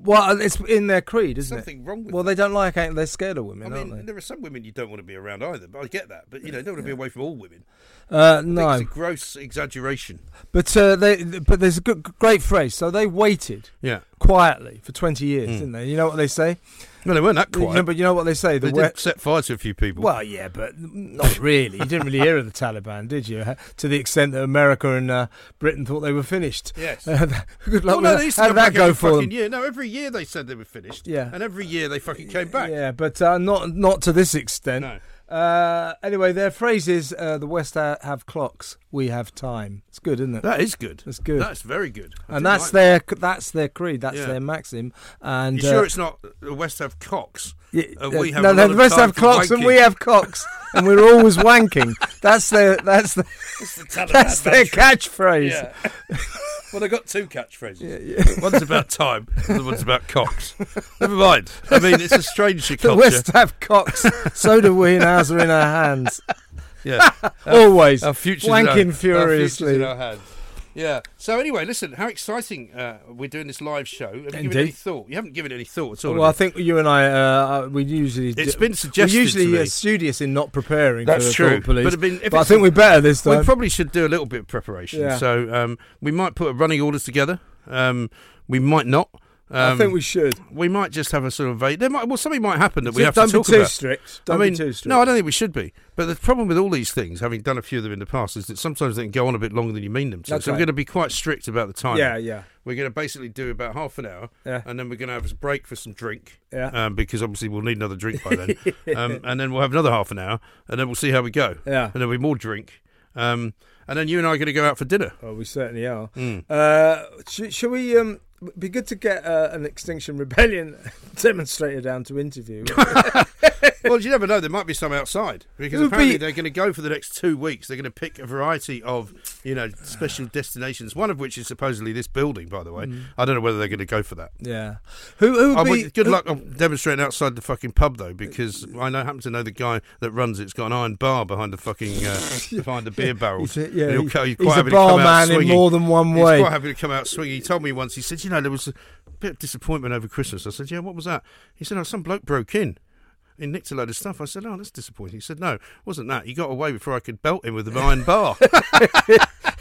Speaker 2: Uh, Well, it's in their creed, isn't it?
Speaker 1: Something wrong with
Speaker 2: Well,
Speaker 1: them.
Speaker 2: they don't like. They're scared of women,
Speaker 1: I
Speaker 2: aren't
Speaker 1: mean,
Speaker 2: they?
Speaker 1: there are some women you don't want to be around either, but I get that. But you know, you don't want to be away from all women.
Speaker 2: Uh, no,
Speaker 1: it's a gross exaggeration.
Speaker 2: but uh, they. But there's a good, great phrase. So they waited
Speaker 1: Yeah.
Speaker 2: quietly for 20 years,
Speaker 1: Mm.
Speaker 2: didn't they? You know what they say?
Speaker 1: Well, they weren't that quiet.
Speaker 2: No, but you know what they say? The
Speaker 1: they did set fire to a few people.
Speaker 2: Well, yeah, but not really. You didn't really hear of the Taliban, did you? To the extent that America and uh, Britain thought they were finished.
Speaker 1: yes.
Speaker 2: Good luck
Speaker 1: Well,
Speaker 2: with
Speaker 1: no,
Speaker 2: that.
Speaker 1: they used to
Speaker 2: How did that go for them?
Speaker 1: year. No, every year they said they were finished.
Speaker 2: Yeah.
Speaker 1: And every year they fucking came back.
Speaker 2: Yeah, but uh, not not to this extent.
Speaker 1: No.
Speaker 2: Uh, anyway, their phrase is uh, the West have clocks, we have time. It's good, isn't it?
Speaker 1: That is good.
Speaker 2: That's good.
Speaker 1: That's very good. I
Speaker 2: and that's
Speaker 1: like
Speaker 2: their that's their creed. That's
Speaker 1: Yeah.
Speaker 2: their maxim. And
Speaker 1: You
Speaker 2: uh,
Speaker 1: sure it's not the West have cocks?
Speaker 2: Yeah,
Speaker 1: uh, we have
Speaker 2: no,
Speaker 1: a
Speaker 2: no, the
Speaker 1: of
Speaker 2: rest have
Speaker 1: for
Speaker 2: clocks and we have cocks, and we're always wanking. That's their that's the, that's their catchphrase.
Speaker 1: Yeah. well, they've got two catchphrases.
Speaker 2: Yeah, yeah.
Speaker 1: One's about time, and the one's about cocks. Never mind. I mean, it's a strange culture.
Speaker 2: The
Speaker 1: culture.
Speaker 2: West have cocks, so do we, and ours are in our hands.
Speaker 1: Yeah.
Speaker 2: Always.
Speaker 1: Our future's in our-
Speaker 2: Wanking
Speaker 1: Our
Speaker 2: furiously.
Speaker 1: future's in our hands. Yeah. So anyway, listen. How exciting! Uh, we're doing this live show. Have you given any thought? You haven't given any thought at all.
Speaker 2: Well, I think you and I, uh, uh, we usually.
Speaker 1: It's
Speaker 2: do-
Speaker 1: been suggested
Speaker 2: We're usually
Speaker 1: to me.
Speaker 2: uh, studious in not preparing
Speaker 1: That's true.
Speaker 2: Police.
Speaker 1: But, been,
Speaker 2: But I think we're better this
Speaker 1: we probably should do a little bit of preparation.
Speaker 2: Yeah.
Speaker 1: So um, we might put running orders together. Um, we might not. Um,
Speaker 2: I think we should.
Speaker 1: we might just have a sort of vague. There might well something might happen that we have to talk
Speaker 2: too
Speaker 1: about.
Speaker 2: strict. Don't
Speaker 1: I mean,
Speaker 2: be too strict.
Speaker 1: no, I don't think we should be. But the problem with all these things, having done a few of them in the past, is that sometimes they can go on a bit longer than you mean them to.
Speaker 2: That's
Speaker 1: so
Speaker 2: right.
Speaker 1: we're going to be quite strict about the time.
Speaker 2: yeah, yeah,
Speaker 1: We're going to basically do about half an hour,
Speaker 2: yeah,
Speaker 1: and then we're going to have a break for some drink,
Speaker 2: yeah.
Speaker 1: um, because obviously we'll need another drink by then. um, and then we'll have another half an hour, and then we'll see how we go.
Speaker 2: yeah.
Speaker 1: And there'll be more drink. Um, and then you and I are going to go out for dinner.
Speaker 2: Well, we certainly are.
Speaker 1: Mm.
Speaker 2: Uh, sh- shall we? Um, be good to get uh, an Extinction Rebellion demonstrator down to interview.
Speaker 1: well, you never know. There might be some outside because apparently
Speaker 2: be-
Speaker 1: they're going to go for the next two weeks. They're going to pick a variety of, you know, special destinations. One of which is supposedly this building, by the way.
Speaker 2: Mm.
Speaker 1: I don't know whether they're going to go for that.
Speaker 2: yeah. Who? Who would be?
Speaker 1: would- good
Speaker 2: who-
Speaker 1: luck on demonstrating outside the fucking pub though, because I know happen to know the guy that runs it. It's got an iron bar behind the fucking uh, behind the beer barrels.
Speaker 2: He's a, yeah,
Speaker 1: he's
Speaker 2: he's
Speaker 1: quite
Speaker 2: a
Speaker 1: happy to come out
Speaker 2: barman in more than one way.
Speaker 1: He's quite happy to come out swinging. He told me once. He said, "You know, there was a bit of disappointment over Christmas." I said, "Yeah, what was that?" He said, "Oh, some bloke broke in." He nicked a load of stuff. I said, "Oh, that's disappointing." He said, "No, wasn't that. He got away before I could belt him with an iron bar."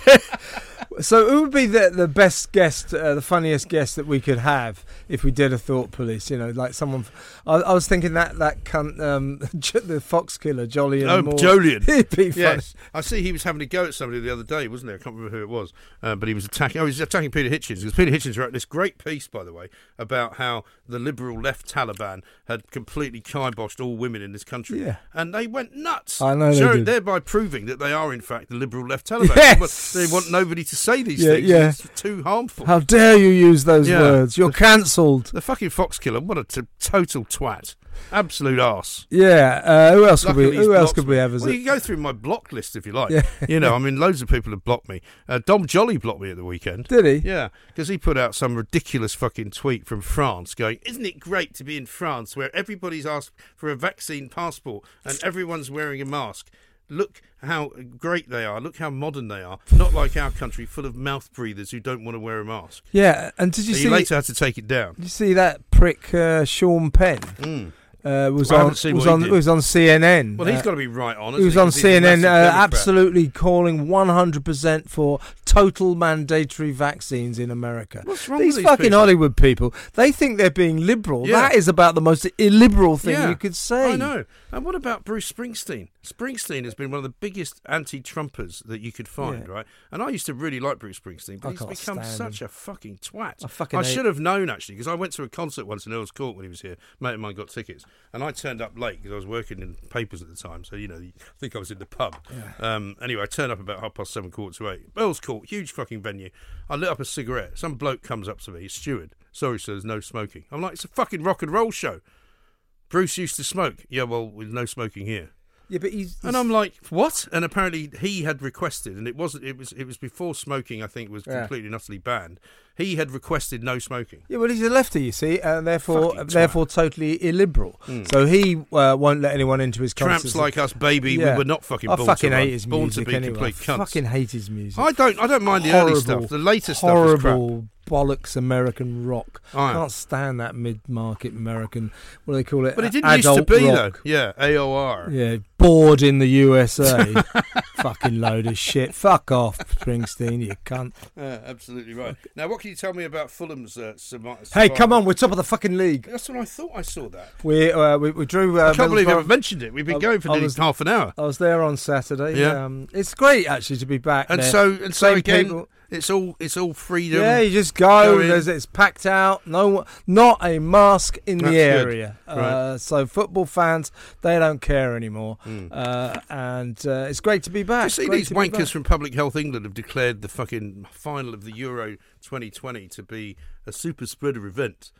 Speaker 2: So, who would be the the best guest, uh, the funniest guest that we could have if we did a thought police? You know, like someone. I, I was thinking that that cunt, um, the fox killer, Jolly
Speaker 1: oh,
Speaker 2: Maugham.
Speaker 1: Jolyon.
Speaker 2: He'd be funny.
Speaker 1: Yes, I see. He was having a go at somebody the other day, wasn't he? I can't remember who it was, uh, but he was attacking. Oh, he was attacking Peter Hitchens because Peter Hitchens wrote this great piece, by the way, about how the liberal left Taliban had completely kiboshed all women in this country,
Speaker 2: Yeah.
Speaker 1: and they went nuts.
Speaker 2: I know they did.
Speaker 1: thereby proving that they are in fact the liberal left Taliban.
Speaker 2: Yes!
Speaker 1: They want nobody to say these
Speaker 2: Yeah,
Speaker 1: things.
Speaker 2: yeah.
Speaker 1: It's too harmful.
Speaker 2: How dare you use those
Speaker 1: Yeah.
Speaker 2: words? You're cancelled.
Speaker 1: the fucking fox killer, what a t- total twat, absolute arse.
Speaker 2: Yeah. Uh, who else could we?
Speaker 1: Luckily
Speaker 2: Who else could we have as
Speaker 1: Well, you can go through my block list if you like.
Speaker 2: Yeah.
Speaker 1: You know, I mean, loads of people have blocked me. Uh, Dom Jolly blocked me at the weekend.
Speaker 2: Did he?
Speaker 1: Yeah, because he put out some ridiculous fucking tweet from France going, Isn't it great to be in France where everybody's asked for a vaccine passport and everyone's wearing a mask? Look how great they are. Look how modern they are. Not like our country, full of mouth breathers who don't want to wear a mask.
Speaker 2: Yeah. And did you
Speaker 1: So
Speaker 2: see?
Speaker 1: you later had to take it down.
Speaker 2: Did you see that prick uh, Sean Penn?
Speaker 1: Mm.
Speaker 2: Uh, was on was
Speaker 1: he
Speaker 2: on was on CNN.
Speaker 1: Well, he's
Speaker 2: Uh,
Speaker 1: got to be right on.
Speaker 2: He was on CNN, uh, absolutely calling 100% for total mandatory vaccines in America.
Speaker 1: What's wrong
Speaker 2: These
Speaker 1: with
Speaker 2: fucking
Speaker 1: people?
Speaker 2: Hollywood people, they think they're being liberal.
Speaker 1: Yeah.
Speaker 2: That is about the most illiberal thing
Speaker 1: Yeah,
Speaker 2: you could say.
Speaker 1: I know. And what about Bruce Springsteen? Springsteen has been one of the biggest anti-Trumpers that you could find,
Speaker 2: Yeah.
Speaker 1: right? And I used to really like Bruce Springsteen, but
Speaker 2: I
Speaker 1: he's become such a fucking twat.
Speaker 2: I fucking
Speaker 1: I should have known actually, because I went to a concert once in Earl's Court when he was here. Mate of mine got tickets, and I turned up late because I was working in papers at the time. So you know, I think I was in the pub. Um, anyway, I turned up about half past seven, quarter to eight. Earl's Court, huge fucking venue. I lit up a cigarette. Some bloke comes up to me, he's steward. Sorry, sir, there's no smoking. I'm like, it's a fucking rock and roll show. Bruce used to smoke. Yeah, well, with no smoking here.
Speaker 2: Yeah, but he's,
Speaker 1: And I'm like, what? And apparently he had requested, and it wasn't. It was. It was before smoking. I think was
Speaker 2: Yeah.
Speaker 1: completely and utterly banned. He had requested no smoking.
Speaker 2: Yeah, well, he's a lefty, you see, and therefore,
Speaker 1: Fucking
Speaker 2: therefore, totally illiberal.
Speaker 1: Mm.
Speaker 2: So he uh, won't let anyone into his
Speaker 1: Tramps
Speaker 2: concerts.
Speaker 1: like us, baby.
Speaker 2: Yeah.
Speaker 1: We were not fucking
Speaker 2: I
Speaker 1: born
Speaker 2: fucking
Speaker 1: to run.
Speaker 2: hate his
Speaker 1: born
Speaker 2: music
Speaker 1: to be
Speaker 2: anyway.
Speaker 1: complete
Speaker 2: I fucking hate his music.
Speaker 1: I don't. I don't mind the early stuff. The later stuff is crap.
Speaker 2: Bollocks American rock.
Speaker 1: I
Speaker 2: Can't stand that mid-market American. What do they call it?
Speaker 1: But it didn't used to be
Speaker 2: rock.
Speaker 1: though. Yeah, AOR.
Speaker 2: Yeah, bored in the USA. Fucking load of shit. Fuck off, Springsteen, you cunt.
Speaker 1: Yeah, absolutely right. Now, what can you tell me about Fulham's? Uh,
Speaker 2: Hey, come on, we're top of the fucking league.
Speaker 1: That's what I thought. I saw that.
Speaker 2: We uh, we, we drew. Uh,
Speaker 1: I can't believe
Speaker 2: Middlesbrough-
Speaker 1: haven't mentioned it. We've been
Speaker 2: I-
Speaker 1: going for
Speaker 2: I
Speaker 1: nearly
Speaker 2: was-
Speaker 1: half an hour.
Speaker 2: I was there on Saturday.
Speaker 1: Yeah.
Speaker 2: Um, it's great actually to be back.
Speaker 1: And
Speaker 2: there.
Speaker 1: so, and so again,
Speaker 2: people-
Speaker 1: it's all it's all freedom.
Speaker 2: Yeah, you just
Speaker 1: Go
Speaker 2: go. There's, it's packed out. No, not a mask in
Speaker 1: That's
Speaker 2: the area.
Speaker 1: Right.
Speaker 2: Uh, so football fans, they don't care anymore,
Speaker 1: Mm.
Speaker 2: uh, and uh, it's great to be back.
Speaker 1: You see,
Speaker 2: Great
Speaker 1: these wankers from Public Health England have declared the fucking final of the Euro 2020 to be a super spreader event.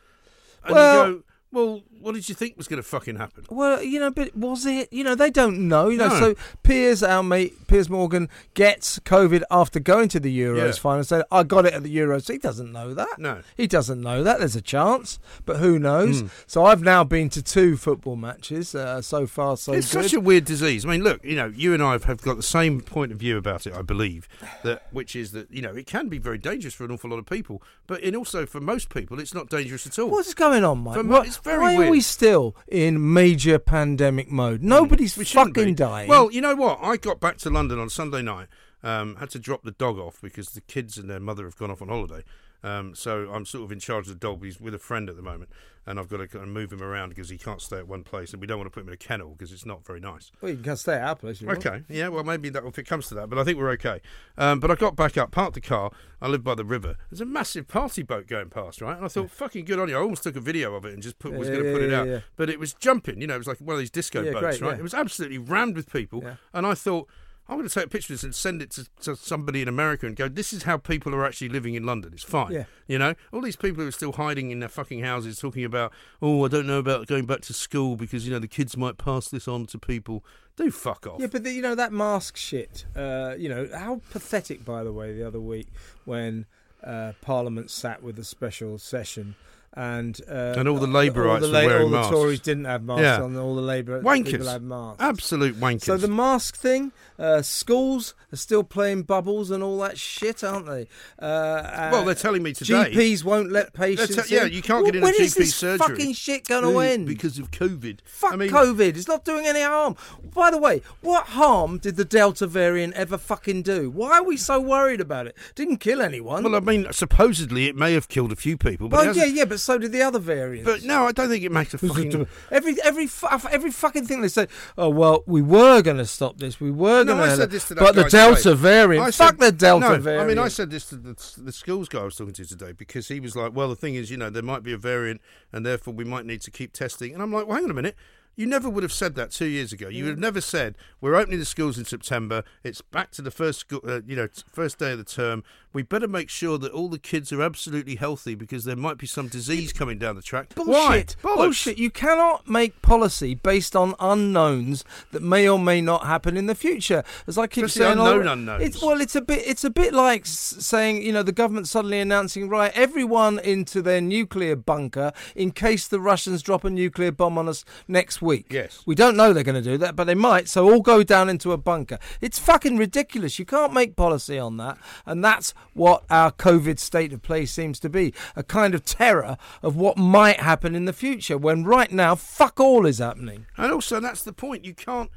Speaker 1: And
Speaker 2: Well-
Speaker 1: you go, well, what did you think was going to fucking happen?
Speaker 2: Well, you know, but was it? You know, they don't know. You know,
Speaker 1: No.
Speaker 2: so Piers, our mate Piers Morgan, gets COVID after going to the Euros
Speaker 1: Yeah.
Speaker 2: final. Said, "I got it at the Euros." He doesn't know that.
Speaker 1: No.
Speaker 2: He doesn't know that. There's a chance, but who knows?
Speaker 1: Mm.
Speaker 2: So I've now been to two football matches. Uh, so far, so
Speaker 1: it's
Speaker 2: good.
Speaker 1: such a weird disease. I mean, look, you know, you and I have, got the same point of view about it, I believe, that which is that you know it can be very dangerous for an awful lot of people, but in also for most people, it's not dangerous at all.
Speaker 2: What's going on, Mike?
Speaker 1: For
Speaker 2: Why-
Speaker 1: mo- it's very
Speaker 2: why are we still in major pandemic mode? Nobody's
Speaker 1: We shouldn't
Speaker 2: fucking
Speaker 1: be.
Speaker 2: dying.
Speaker 1: Well, you know what? I got back to London on Sunday night. Um, had to drop the dog off because the kids and their mother have gone off on holiday. Um, so I'm sort of in charge of the dog. He's with a friend at the moment, and I've got to kind of move him around because he can't stay at one place, and we don't want to put him in a kennel because it's not very nice.
Speaker 2: Well, you can stay at our place. you want.
Speaker 1: Okay, yeah, well, maybe that if it comes to that, but I think we're okay. Um, but I got back up, parked the car. I live by the river. There's a massive party boat going past, right? And I thought, fucking good on you. I almost took a video of it and just put, was
Speaker 2: Yeah,
Speaker 1: going to
Speaker 2: yeah,
Speaker 1: put it out,
Speaker 2: yeah.
Speaker 1: but it was jumping. You know, it was like one of these disco
Speaker 2: Yeah,
Speaker 1: boats,
Speaker 2: great,
Speaker 1: right?
Speaker 2: yeah.
Speaker 1: It was absolutely rammed with people,
Speaker 2: Yeah.
Speaker 1: and I thought. I'm going to take a picture of this and send it to, to somebody in America and go, this is how people are actually living in London. It's fine.
Speaker 2: Yeah.
Speaker 1: You know, all these people who are still hiding in their fucking houses talking about, oh, I don't know about going back to school because, you know, the kids might pass this on to people. Do fuck off.
Speaker 2: Yeah, but the, you know that mask shit. Uh, you know how pathetic, by the way, the other week when uh, Parliament sat with a special session. And uh,
Speaker 1: And all the
Speaker 2: all
Speaker 1: Labourites
Speaker 2: the
Speaker 1: were wearing
Speaker 2: all
Speaker 1: masks.
Speaker 2: the Tories didn't have masks
Speaker 1: Yeah.
Speaker 2: on. All the Labour
Speaker 1: Wankers.
Speaker 2: people had masks.
Speaker 1: Absolute wankers.
Speaker 2: So the mask thing, uh, schools are still playing bubbles and all that shit, aren't they? Uh,
Speaker 1: well, they're telling me today.
Speaker 2: GPs won't let patients.
Speaker 1: te- yeah, you can't
Speaker 2: Well,
Speaker 1: get in a
Speaker 2: when is
Speaker 1: GP
Speaker 2: this
Speaker 1: surgery.
Speaker 2: fucking shit going to
Speaker 1: Ooh,
Speaker 2: end?
Speaker 1: because of COVID.
Speaker 2: Fuck
Speaker 1: I mean,
Speaker 2: COVID. It's not doing any harm. By the way, what harm did the Delta variant ever fucking do? Why are we so worried about it? Didn't kill anyone.
Speaker 1: Well, I mean, supposedly it may have killed a few people, but,
Speaker 2: Well, yeah, yeah, but so did the other variants.
Speaker 1: but no, I don't think it makes a fucking.
Speaker 2: every every uh, every fucking thing they say. Oh well, we were going to stop this. We were
Speaker 1: No,
Speaker 2: going
Speaker 1: I
Speaker 2: to.
Speaker 1: said this to
Speaker 2: But the Delta
Speaker 1: today.
Speaker 2: variant.
Speaker 1: I
Speaker 2: fuck
Speaker 1: said-
Speaker 2: the Delta
Speaker 1: no,
Speaker 2: variant.
Speaker 1: I mean, I said this to the, the schools guy I was talking to today because he was like, "Well, the thing is, you know, there might be a variant, and therefore we might need to keep testing." And I'm like, "Well, hang on a minute." You never would have said that two years ago. You would have never said we're opening the schools in September. It's back to the first school, uh, you know, first day of the term. We better make sure that all the kids are absolutely healthy because there might be some disease coming down the track.
Speaker 2: Bullshit.
Speaker 1: Why?
Speaker 2: Bullshit. You cannot make policy based on unknowns that may or may not happen in the future. As I keep saying,
Speaker 1: unknown
Speaker 2: oh,
Speaker 1: unknowns.
Speaker 2: It's, well, it's a bit. It's a bit like saying, you know, the government suddenly announcing, right, everyone into their nuclear bunker in case the Russians drop a nuclear bomb on us next week.
Speaker 1: Yes.
Speaker 2: We don't know they're going to do that, but they might. So all go down into a bunker. It's fucking ridiculous. You can't make policy on that, and that's what our COVID state of play seems to be a kind of terror of what might happen in the future. When right now, fuck all is happening.
Speaker 1: And also, that's the point. You can't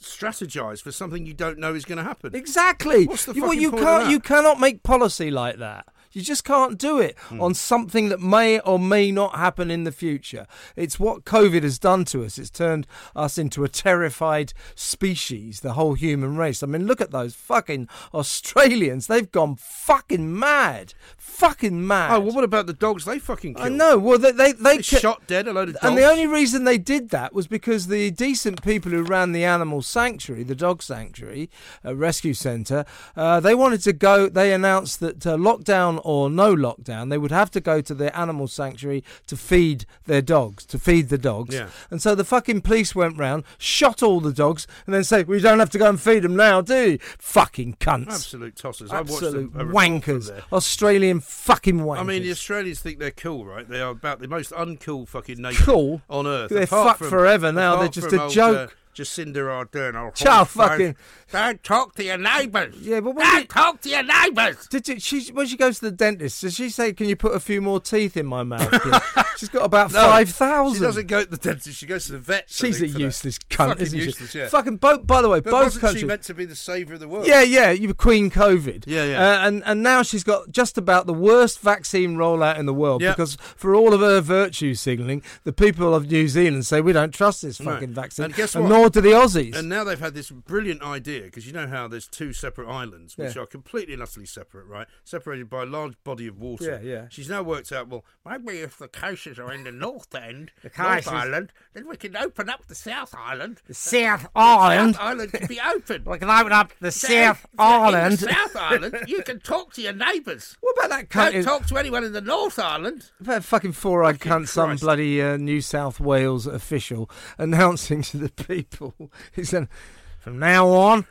Speaker 1: strategize for something you don't know is going to happen.
Speaker 2: Exactly.
Speaker 1: What's the
Speaker 2: you, well,
Speaker 1: fucking
Speaker 2: you can't. You cannot make policy like that. You just can't do it
Speaker 1: Hmm.
Speaker 2: on something that may or may not happen in the future. It's what COVID has done to us. It's turned us into a terrified species, the whole human race. I mean, look at those fucking Australians. They've gone fucking mad. Fucking mad.
Speaker 1: Oh, well, what about the dogs they fucking killed?
Speaker 2: I know. Well, they they, they,
Speaker 1: They shot dead a load of dogs.
Speaker 2: and the only reason they did that was because the decent people who ran the animal sanctuary, the dog sanctuary, uh, rescue centre, uh, they wanted to go. They announced that uh, lockdown or no lockdown, they would have to go to the animal sanctuary to feed their dogs, to feed the dogs.
Speaker 1: Yeah.
Speaker 2: And so the fucking police went round, shot all the dogs, and then said, "We don't have to go and feed them now, do you? Fucking cunts."
Speaker 1: Absolute tossers.
Speaker 2: Absolute
Speaker 1: a, a report
Speaker 2: wankers. Australian fucking wankers.
Speaker 1: I mean, the Australians think they're cool, right? They are about the most uncool fucking nation
Speaker 2: Cool?
Speaker 1: on earth.
Speaker 2: They're
Speaker 1: apart
Speaker 2: fucked
Speaker 1: from-
Speaker 2: forever now. They're just a
Speaker 1: old,
Speaker 2: joke.
Speaker 1: Uh, Jacinda Ardern.
Speaker 2: Child
Speaker 1: horse
Speaker 2: fucking-
Speaker 1: Don't talk to your neighbours.
Speaker 2: Yeah, but when
Speaker 1: Don't
Speaker 2: you-
Speaker 1: talk to your neighbours.
Speaker 2: Did you, she when she goes to the dentist? Does she say, "Can you put a few more teeth in my mouth?" please?" She's got about
Speaker 1: No,
Speaker 2: five
Speaker 1: She
Speaker 2: thousand.
Speaker 1: doesn't go to the dentist. She goes to the vet.
Speaker 2: She's a
Speaker 1: for that.
Speaker 2: useless cunt,
Speaker 1: Fucking
Speaker 2: isn't
Speaker 1: useless,
Speaker 2: she?
Speaker 1: yeah.
Speaker 2: Fucking both. By the way,
Speaker 1: But
Speaker 2: both
Speaker 1: wasn't
Speaker 2: countries.
Speaker 1: she meant to be the saviour of the world?
Speaker 2: Yeah, yeah, you were Queen COVID.
Speaker 1: Yeah, yeah.
Speaker 2: Uh, and and now she's got just about the worst vaccine rollout in the world
Speaker 1: Yeah.
Speaker 2: because for all of her virtue signalling, the people of New Zealand say we don't trust this fucking vaccine,
Speaker 1: And guess what?
Speaker 2: nor do the Aussies.
Speaker 1: And now they've had this brilliant idea because you know how there's two separate islands which
Speaker 2: Yeah.
Speaker 1: are completely and utterly separate, right? Separated by a large body of water.
Speaker 2: Yeah, yeah.
Speaker 1: She's now worked out. Well, maybe if the cases are in the North End,
Speaker 2: The
Speaker 1: North Island, then we can open up the South Island.
Speaker 2: The south island.
Speaker 1: The South Island can be open.
Speaker 2: We can open up the
Speaker 1: So, in the South Island, you can talk to your neighbours.
Speaker 2: What about that cunt?
Speaker 1: Don't talk to anyone in the North Island.
Speaker 2: That fucking four-eyed cunt, some bloody uh, New South Wales official, announcing to the people, he said, "From now on,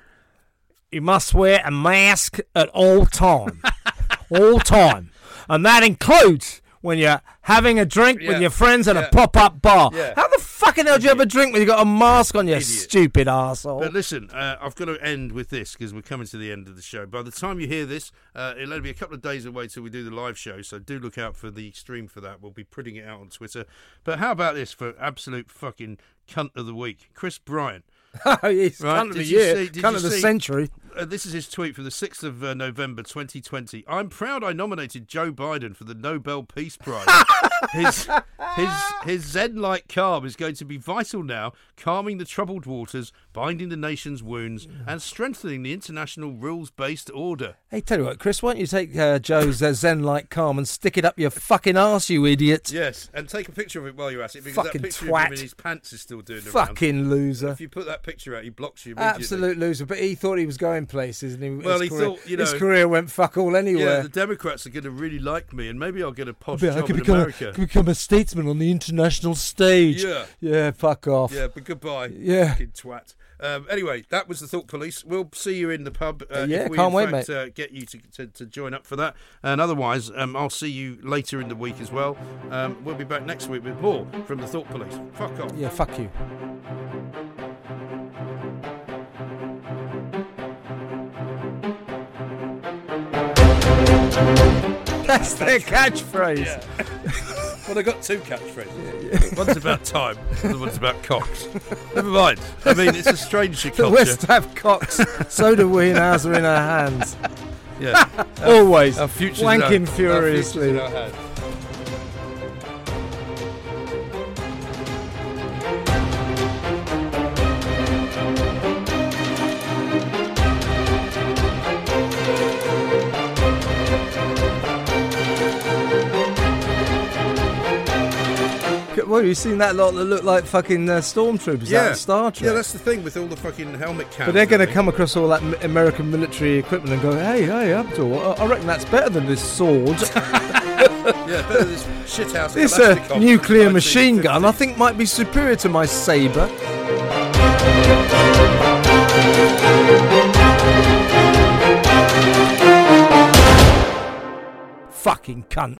Speaker 2: you must wear a mask at all time, all time, and that includes when you're having a drink
Speaker 1: Yeah.
Speaker 2: with your friends at
Speaker 1: Yeah.
Speaker 2: a pop-up bar.
Speaker 1: Yeah.
Speaker 2: How the fucking hell do you have a drink when you got a mask on, you
Speaker 1: Idiot.
Speaker 2: stupid arsehole?
Speaker 1: But listen, uh, I've got to end with this because we're coming to the end of the show. By the time you hear this, uh, it'll only be a couple of days away till we do the live show, so do look out for the stream for that. We'll be putting it out on Twitter. But how about this for absolute fucking cunt of the week? Chris Bryant.
Speaker 2: oh, he's
Speaker 1: Right,
Speaker 2: cunt of the year,
Speaker 1: see-
Speaker 2: cunt of the
Speaker 1: see-
Speaker 2: century.
Speaker 1: Uh, this is his tweet from the 6th of uh, November 2020. I'm proud I nominated Joe Biden for the Nobel Peace Prize. his his his zen-like calm is going to be vital now, calming the troubled waters, binding the nation's wounds, and strengthening the international rules-based order.
Speaker 2: Hey, tell you what, Chris, why don't you take uh, Joe's uh, Zen-like calm and stick it up your fucking arse, you idiot?
Speaker 1: Yes, and take a picture of it while you're at it because
Speaker 2: Fucking
Speaker 1: that picture of
Speaker 2: twat.
Speaker 1: him in his pants is still doing the.
Speaker 2: Fucking loser.
Speaker 1: If you put that picture out, he blocks you immediately.
Speaker 2: Absolute loser. But he thought he was going places, and he,
Speaker 1: Well,
Speaker 2: his
Speaker 1: he
Speaker 2: career,
Speaker 1: thought, you know, his
Speaker 2: career went fuck all anywhere.
Speaker 1: Yeah, the Democrats are going to really like me, and maybe I'll get a posh
Speaker 2: I
Speaker 1: job
Speaker 2: could
Speaker 1: in
Speaker 2: become, a,
Speaker 1: America.
Speaker 2: could become a statesman on the international stage.
Speaker 1: Yeah.
Speaker 2: Yeah, fuck off.
Speaker 1: Yeah, but goodbye.
Speaker 2: Yeah.
Speaker 1: Fucking twat. Um, anyway, that was the Thought Police. We'll see you in the pub. Uh,
Speaker 2: Yeah,
Speaker 1: if we,
Speaker 2: can't
Speaker 1: in
Speaker 2: wait,
Speaker 1: fact, Uh, get you to, to, to join up for that. And otherwise, um, I'll see you later in the week as well. Um, we'll be back next week with more from the Thought Police. Fuck off.
Speaker 2: Yeah, fuck you. That's their catchphrase.
Speaker 1: Well, they got two catchphrases. One's about time, the other one's about cocks. Never mind. I mean, it's a strange
Speaker 2: The
Speaker 1: culture.
Speaker 2: West have cocks, so do we, and ours are in our hands.
Speaker 1: Yeah.
Speaker 2: Always.
Speaker 1: Our future's
Speaker 2: Wanking
Speaker 1: our
Speaker 2: furiously.
Speaker 1: future's in our hands.
Speaker 2: You've seen that lot that look like fucking uh, stormtroopers out
Speaker 1: Yeah.
Speaker 2: of Star Trek.
Speaker 1: Yeah, that's the thing with all the fucking helmet cams.
Speaker 2: but they're going to come across all that American military equipment and go, hey, hey, Abdul, I, reckon that's better than this sword.
Speaker 1: Yeah, better than this shithouse.
Speaker 2: this uh, nuclear machine gun, I think, might be superior to my saber. Fucking cunt.